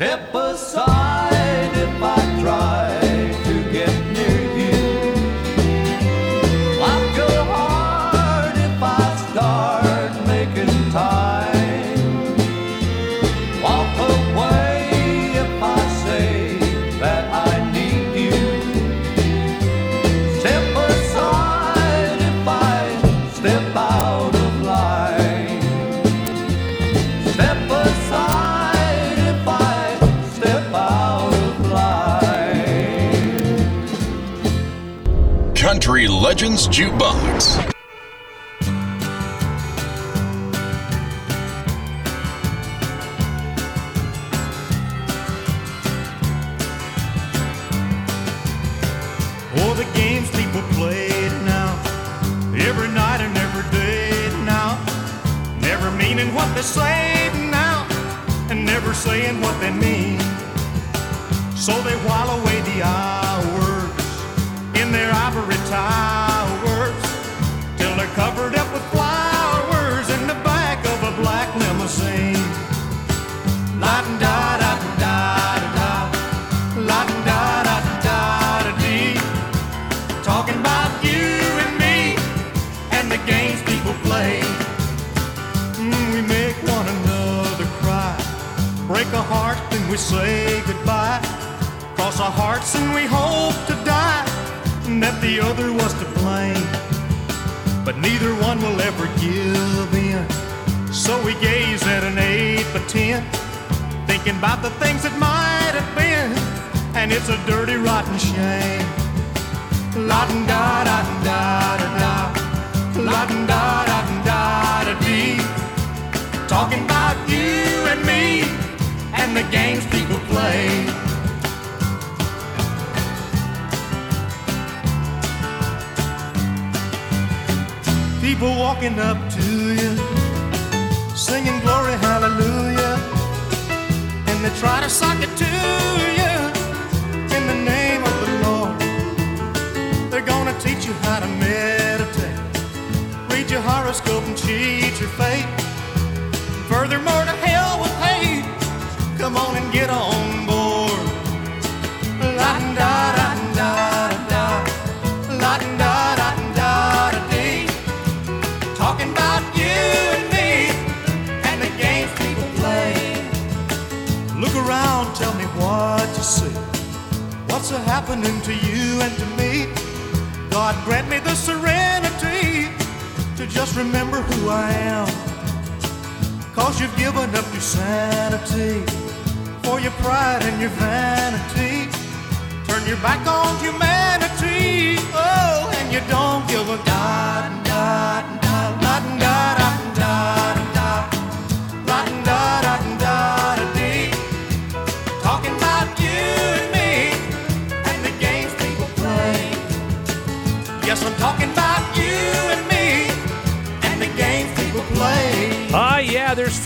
É passar. Legends Jukebox.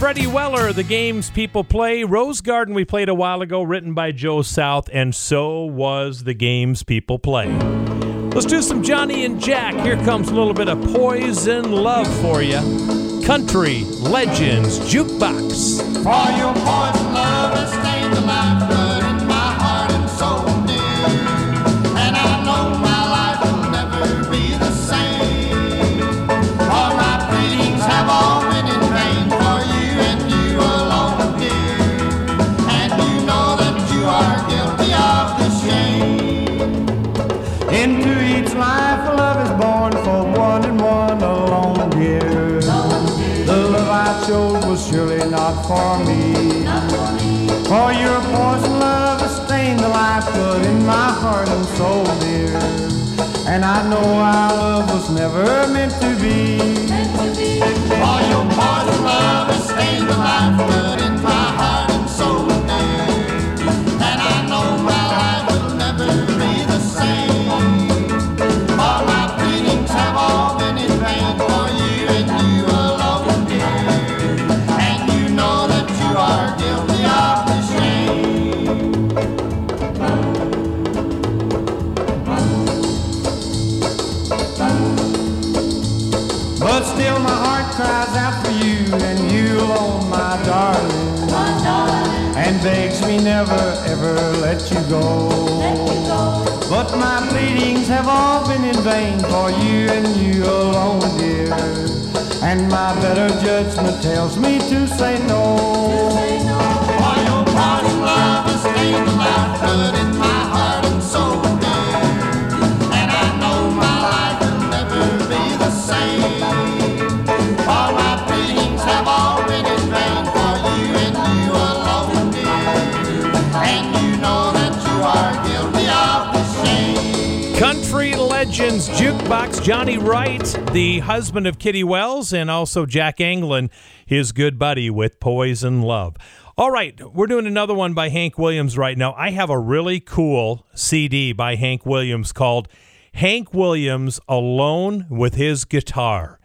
Freddie Weller, the games people play. Rose Garden, we played a while ago, written by Joe South, and so was the games people play. Let's do some Johnny and Jack. Here comes a little bit of poison love for you. Country Legends Jukebox. For your poison love, stay the life. heart and soul, dear. And I know our love was never meant to be. Never ever let you go. But my pleadings have all been in vain for you and you alone, dear. And my better judgment tells me to say no. For your parting love has stained the lifeblood Jukebox, Johnny Wright, the husband of Kitty Wells, and also Jack Anglin, his good buddy with Poison Love. All right, we're doing another one by Hank Williams right now. I have a really cool CD by Hank Williams called Hank Williams Alone with His Guitar.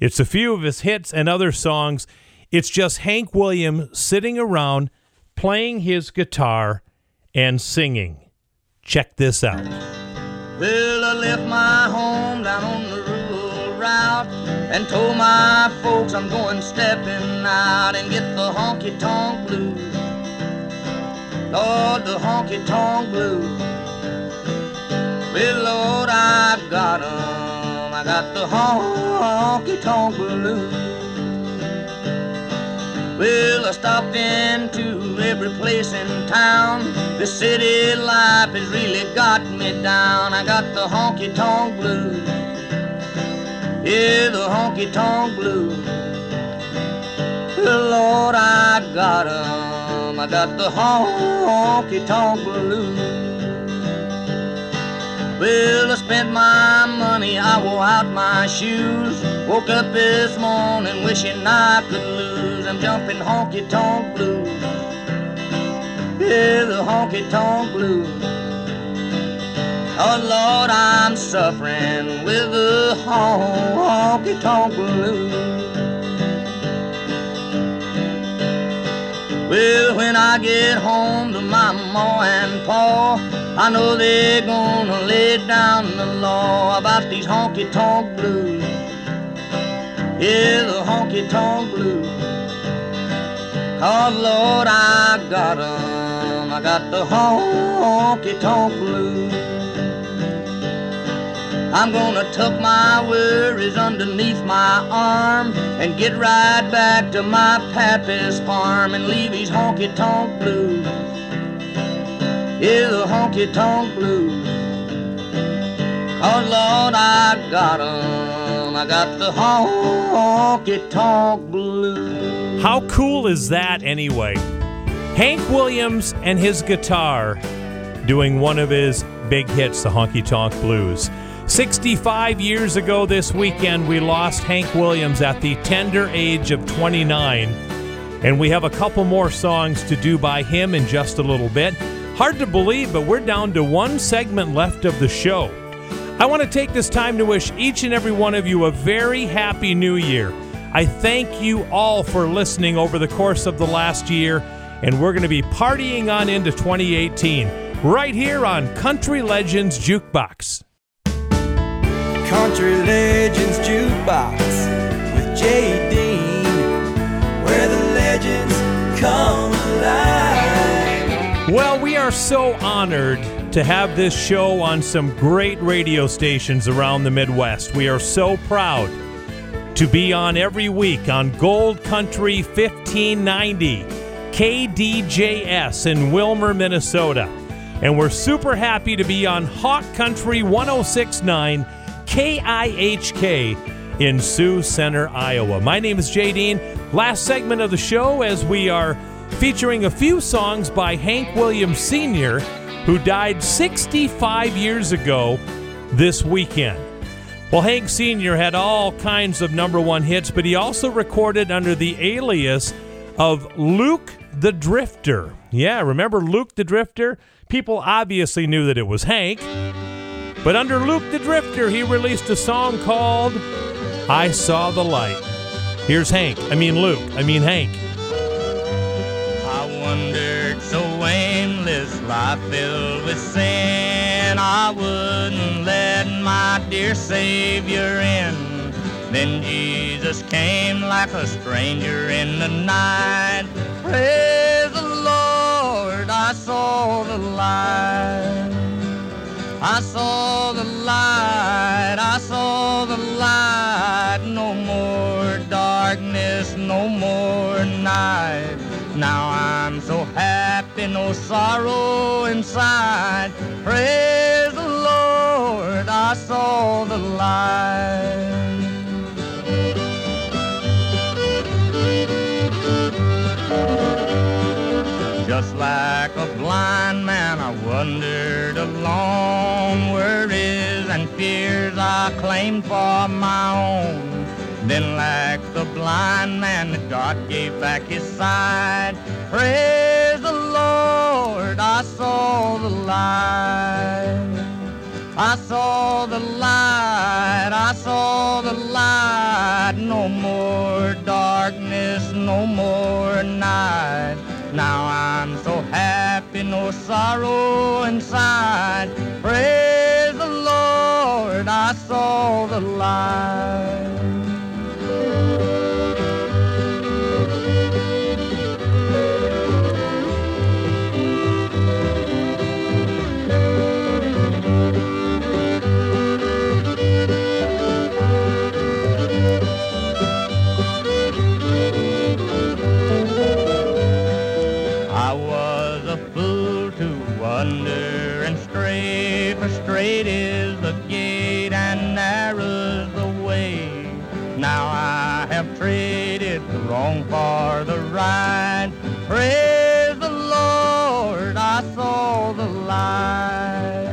It's a few of his hits and other songs. It's just Hank Williams sitting around playing his guitar and singing. Check this out. Well, I left my home down on the rural route and told my folks I'm going stepping out and get the honky tonk blues. Lord, the honky tonk blues. Well, Lord, I got 'em. I got the honky tonk blues. Well, I stopped into every place in town. The city life has really got me down. I got the honky tonk blues. Yeah, the honky tonk blues. Well, Lord, I got 'em. I got the honky tonk blues. Well, I spent my money, I wore out my shoes. Woke up this morning wishing I could lose. I'm jumping honky tonk blues. Yeah, the honky tonk blues. Oh Lord, I'm suffering with the honky tonk blues. Well, when I get home to my ma and pa, I know they're gonna lay down the law about these honky tonk blues. Yeah, the honky tonk blues. Cause Lord, I got 'em. I got the honky tonk blues. I'm gonna tuck my worries underneath my arm and get right back to my pappy's farm and leave these honky tonk blues. Yeah, the honky tonk blues. Cause Lord, I. I got the honky tonk blues. How cool is that anyway? Hank Williams and his guitar doing one of his big hits, the Honky Tonk Blues. 65 years ago this weekend, we lost Hank Williams at the tender age of 29. And we have a couple more songs to do by him in just a little bit. Hard to believe, but we're down to one segment left of the show. I want to take this time to wish each and every one of you a very happy new year. I thank you all for listening over the course of the last year, and we're going to be partying on into 2018 right here on Country Legends Jukebox. Country Legends Jukebox with Dean, where the legends come alive. Well, we are so honored to have this show on some great radio stations around the Midwest. We are so proud to be on every week on Gold Country 1590, KDJS in Willmar, Minnesota. And we're super happy to be on Hawk Country 1069, KIHK in Sioux Center, Iowa. My name is Jay Dean. Last segment of the show as we are featuring a few songs by Hank Williams Sr., who died 65 years ago this weekend. Well, Hank Sr. had all kinds of number one hits, but he also recorded under the alias of Luke the Drifter. Yeah, remember Luke the Drifter? People obviously knew that it was Hank. But under Luke the Drifter, he released a song called I Saw the Light. Here's Hank. I mean Luke. I mean Hank. Wandered so aimless, life filled with sin. I wouldn't let my dear Savior in. Then Jesus came like a stranger in the night. Praise the Lord, I saw the light. I saw the light, I saw the light. No more darkness, no more night. Now I'm so happy, no sorrow inside. Praise the Lord, I saw the light. Just like a blind man, I wandered along worries and fears I claimed for my own. Then, like the blind man, God gave back his sight. Praise the Lord, I saw the light. I saw the light, I saw the light. No more darkness, no more night. Now I'm so happy, no sorrow inside. Praise the Lord, I saw the light. Straight is the gate and narrow's the way. Now I have traded the wrong for the right. Praise the Lord, I saw the light.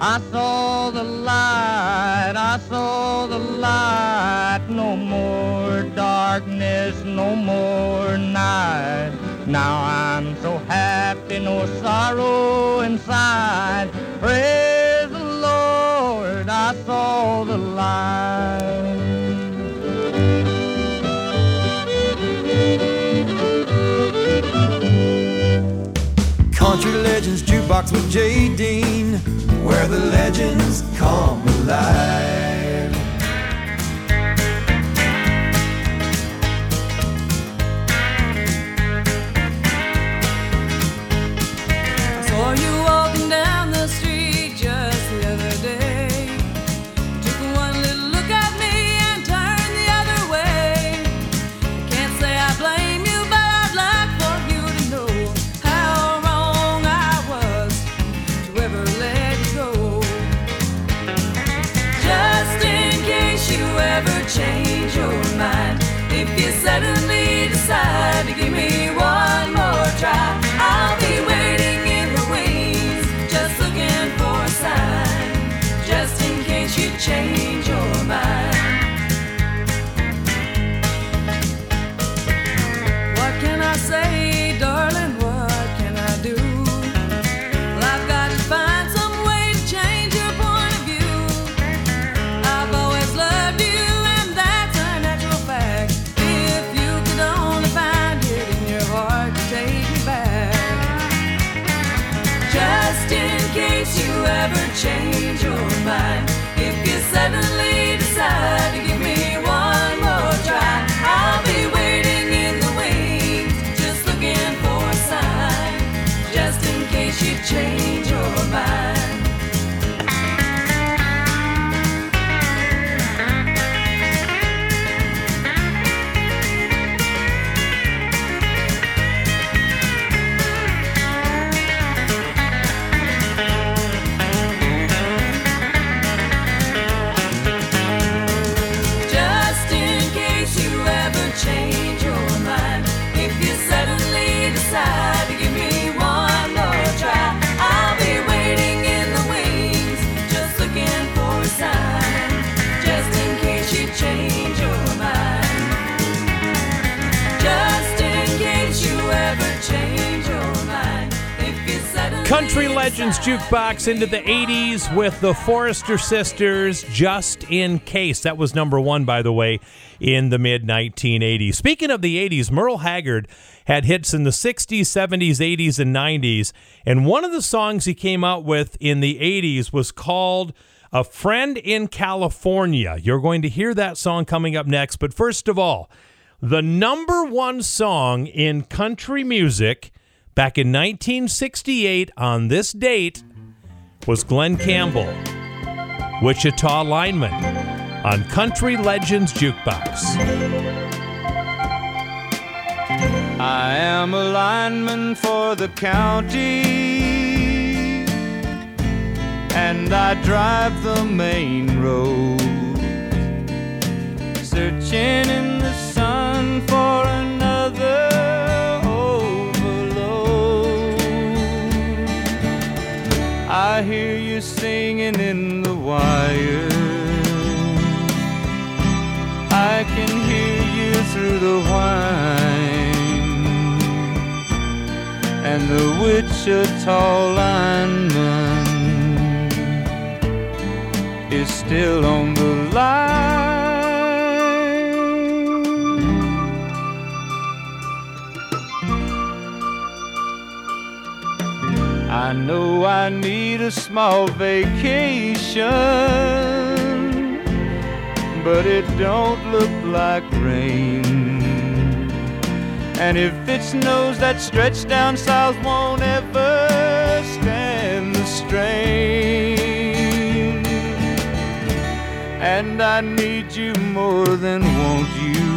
I saw the light, I saw the light. No more darkness, no more night. Now I'm so happy, no sorrow inside. Praise the light. Country Legends Jukebox with Jay Dean, where the legends come alive. Change Legends Jukebox into the 80s with the Forester Sisters, Just in Case. That was number one, by the way, in the mid 1980s. Speaking of the 80s, Merle Haggard had hits in the 60s, 70s, 80s, and 90s. And one of the songs he came out with in the 80s was called A Friend in California. You're going to hear that song coming up next. But first of all, the number one song in country music Back in 1968, on this date, was Glen Campbell, Wichita lineman, on Country Legends Jukebox. I am a lineman for the county, and I drive the main road, searching in the sun for another I hear you singing in the wire. I can hear you through the whine and the Wichita lineman is still on the line. I know I need a small vacation, but it don't look like rain. And if it snows, that stretch down south won't ever stand the strain. And I need you more than want you.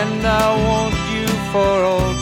And I want you for all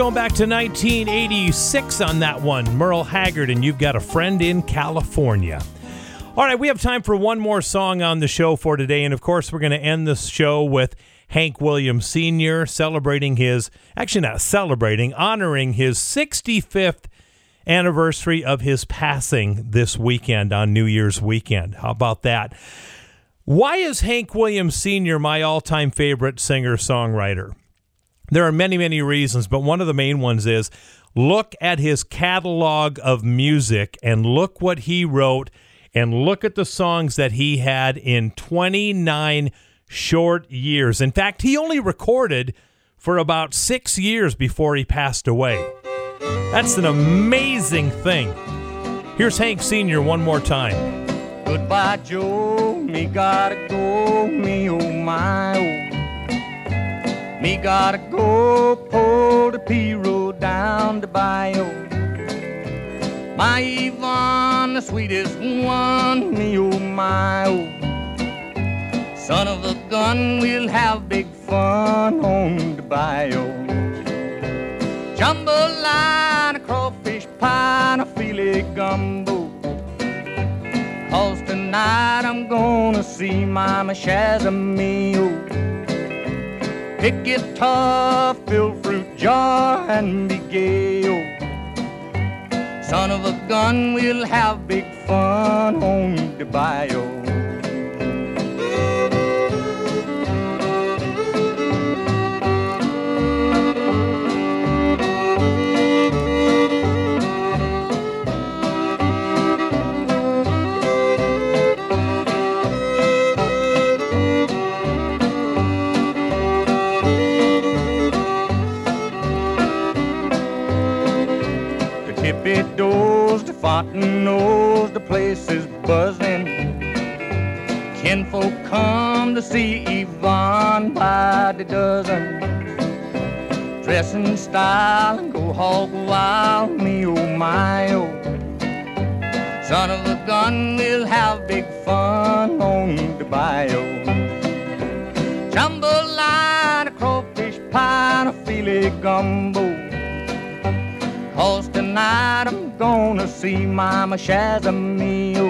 Going back to 1986 on that one. Merle Haggard, and you've got a friend in California. All right, we have time for one more song on the show for today. And of course, we're going to end this show with Hank Williams Sr. celebrating his, actually, not celebrating, honoring his 65th anniversary of his passing this weekend on New Year's weekend. How about that? Why is Hank Williams Sr. my all time favorite singer songwriter? There are many, many reasons, but one of the main ones is look at his catalog of music and look what he wrote and look at the songs that he had in 29 short years. In fact, he only recorded for about six years before he passed away. That's an amazing thing. Here's Hank Sr. one more time. Goodbye, Joe. Me gotta go, me oh my oh. Me gotta go pull the pirogue down the bayou. My Yvonne, the sweetest one, me oh my oh. Son of a gun, we'll have big fun on the bayou. Jambalaya, crawfish pie, and a filé gumbo. Cause tonight I'm gonna see Mama Shazamio. Pick guitar, fill fruit jar, and be gay. oh. Son of a gun, we'll have big fun on the bayou. Oh. Buzzing. Kinfolk come to see Yvonne by the dozen. Dress in style and go hog wild, me oh my oh. Son of a gun, we'll have big fun on the bayou. Jambalaya, a crawfish pie, and a filé gumbo. Cause tonight I'm gonna see Mama Shazamio.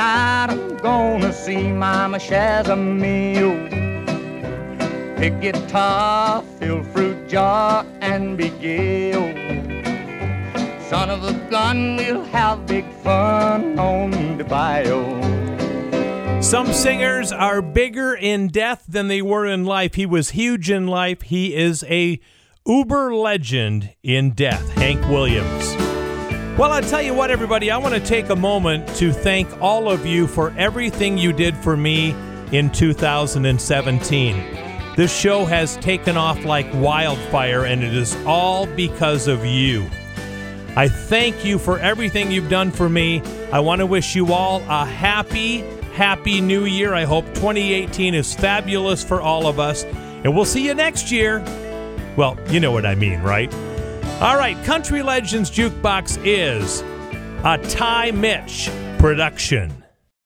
Tonight I'm gonna see Mama Shazamio. Pick guitar, fill fruit jar, and be gay. Son of a gun, we'll have big fun on the bayou. Some singers are bigger in death than they were in life. He was huge in life. He is a uber legend in death, Hank Williams. Well, I tell you what, everybody, I want to take a moment to thank all of you for everything you did for me in 2017. This show has taken off like wildfire, and it is all because of you. I thank you for everything you've done for me. I want to wish you all a happy, happy new year. I hope 2018 is fabulous for all of us. And we'll see you next year. Well, you know what I mean, right? All right, Country Legends Jukebox is a Ty Mitch production.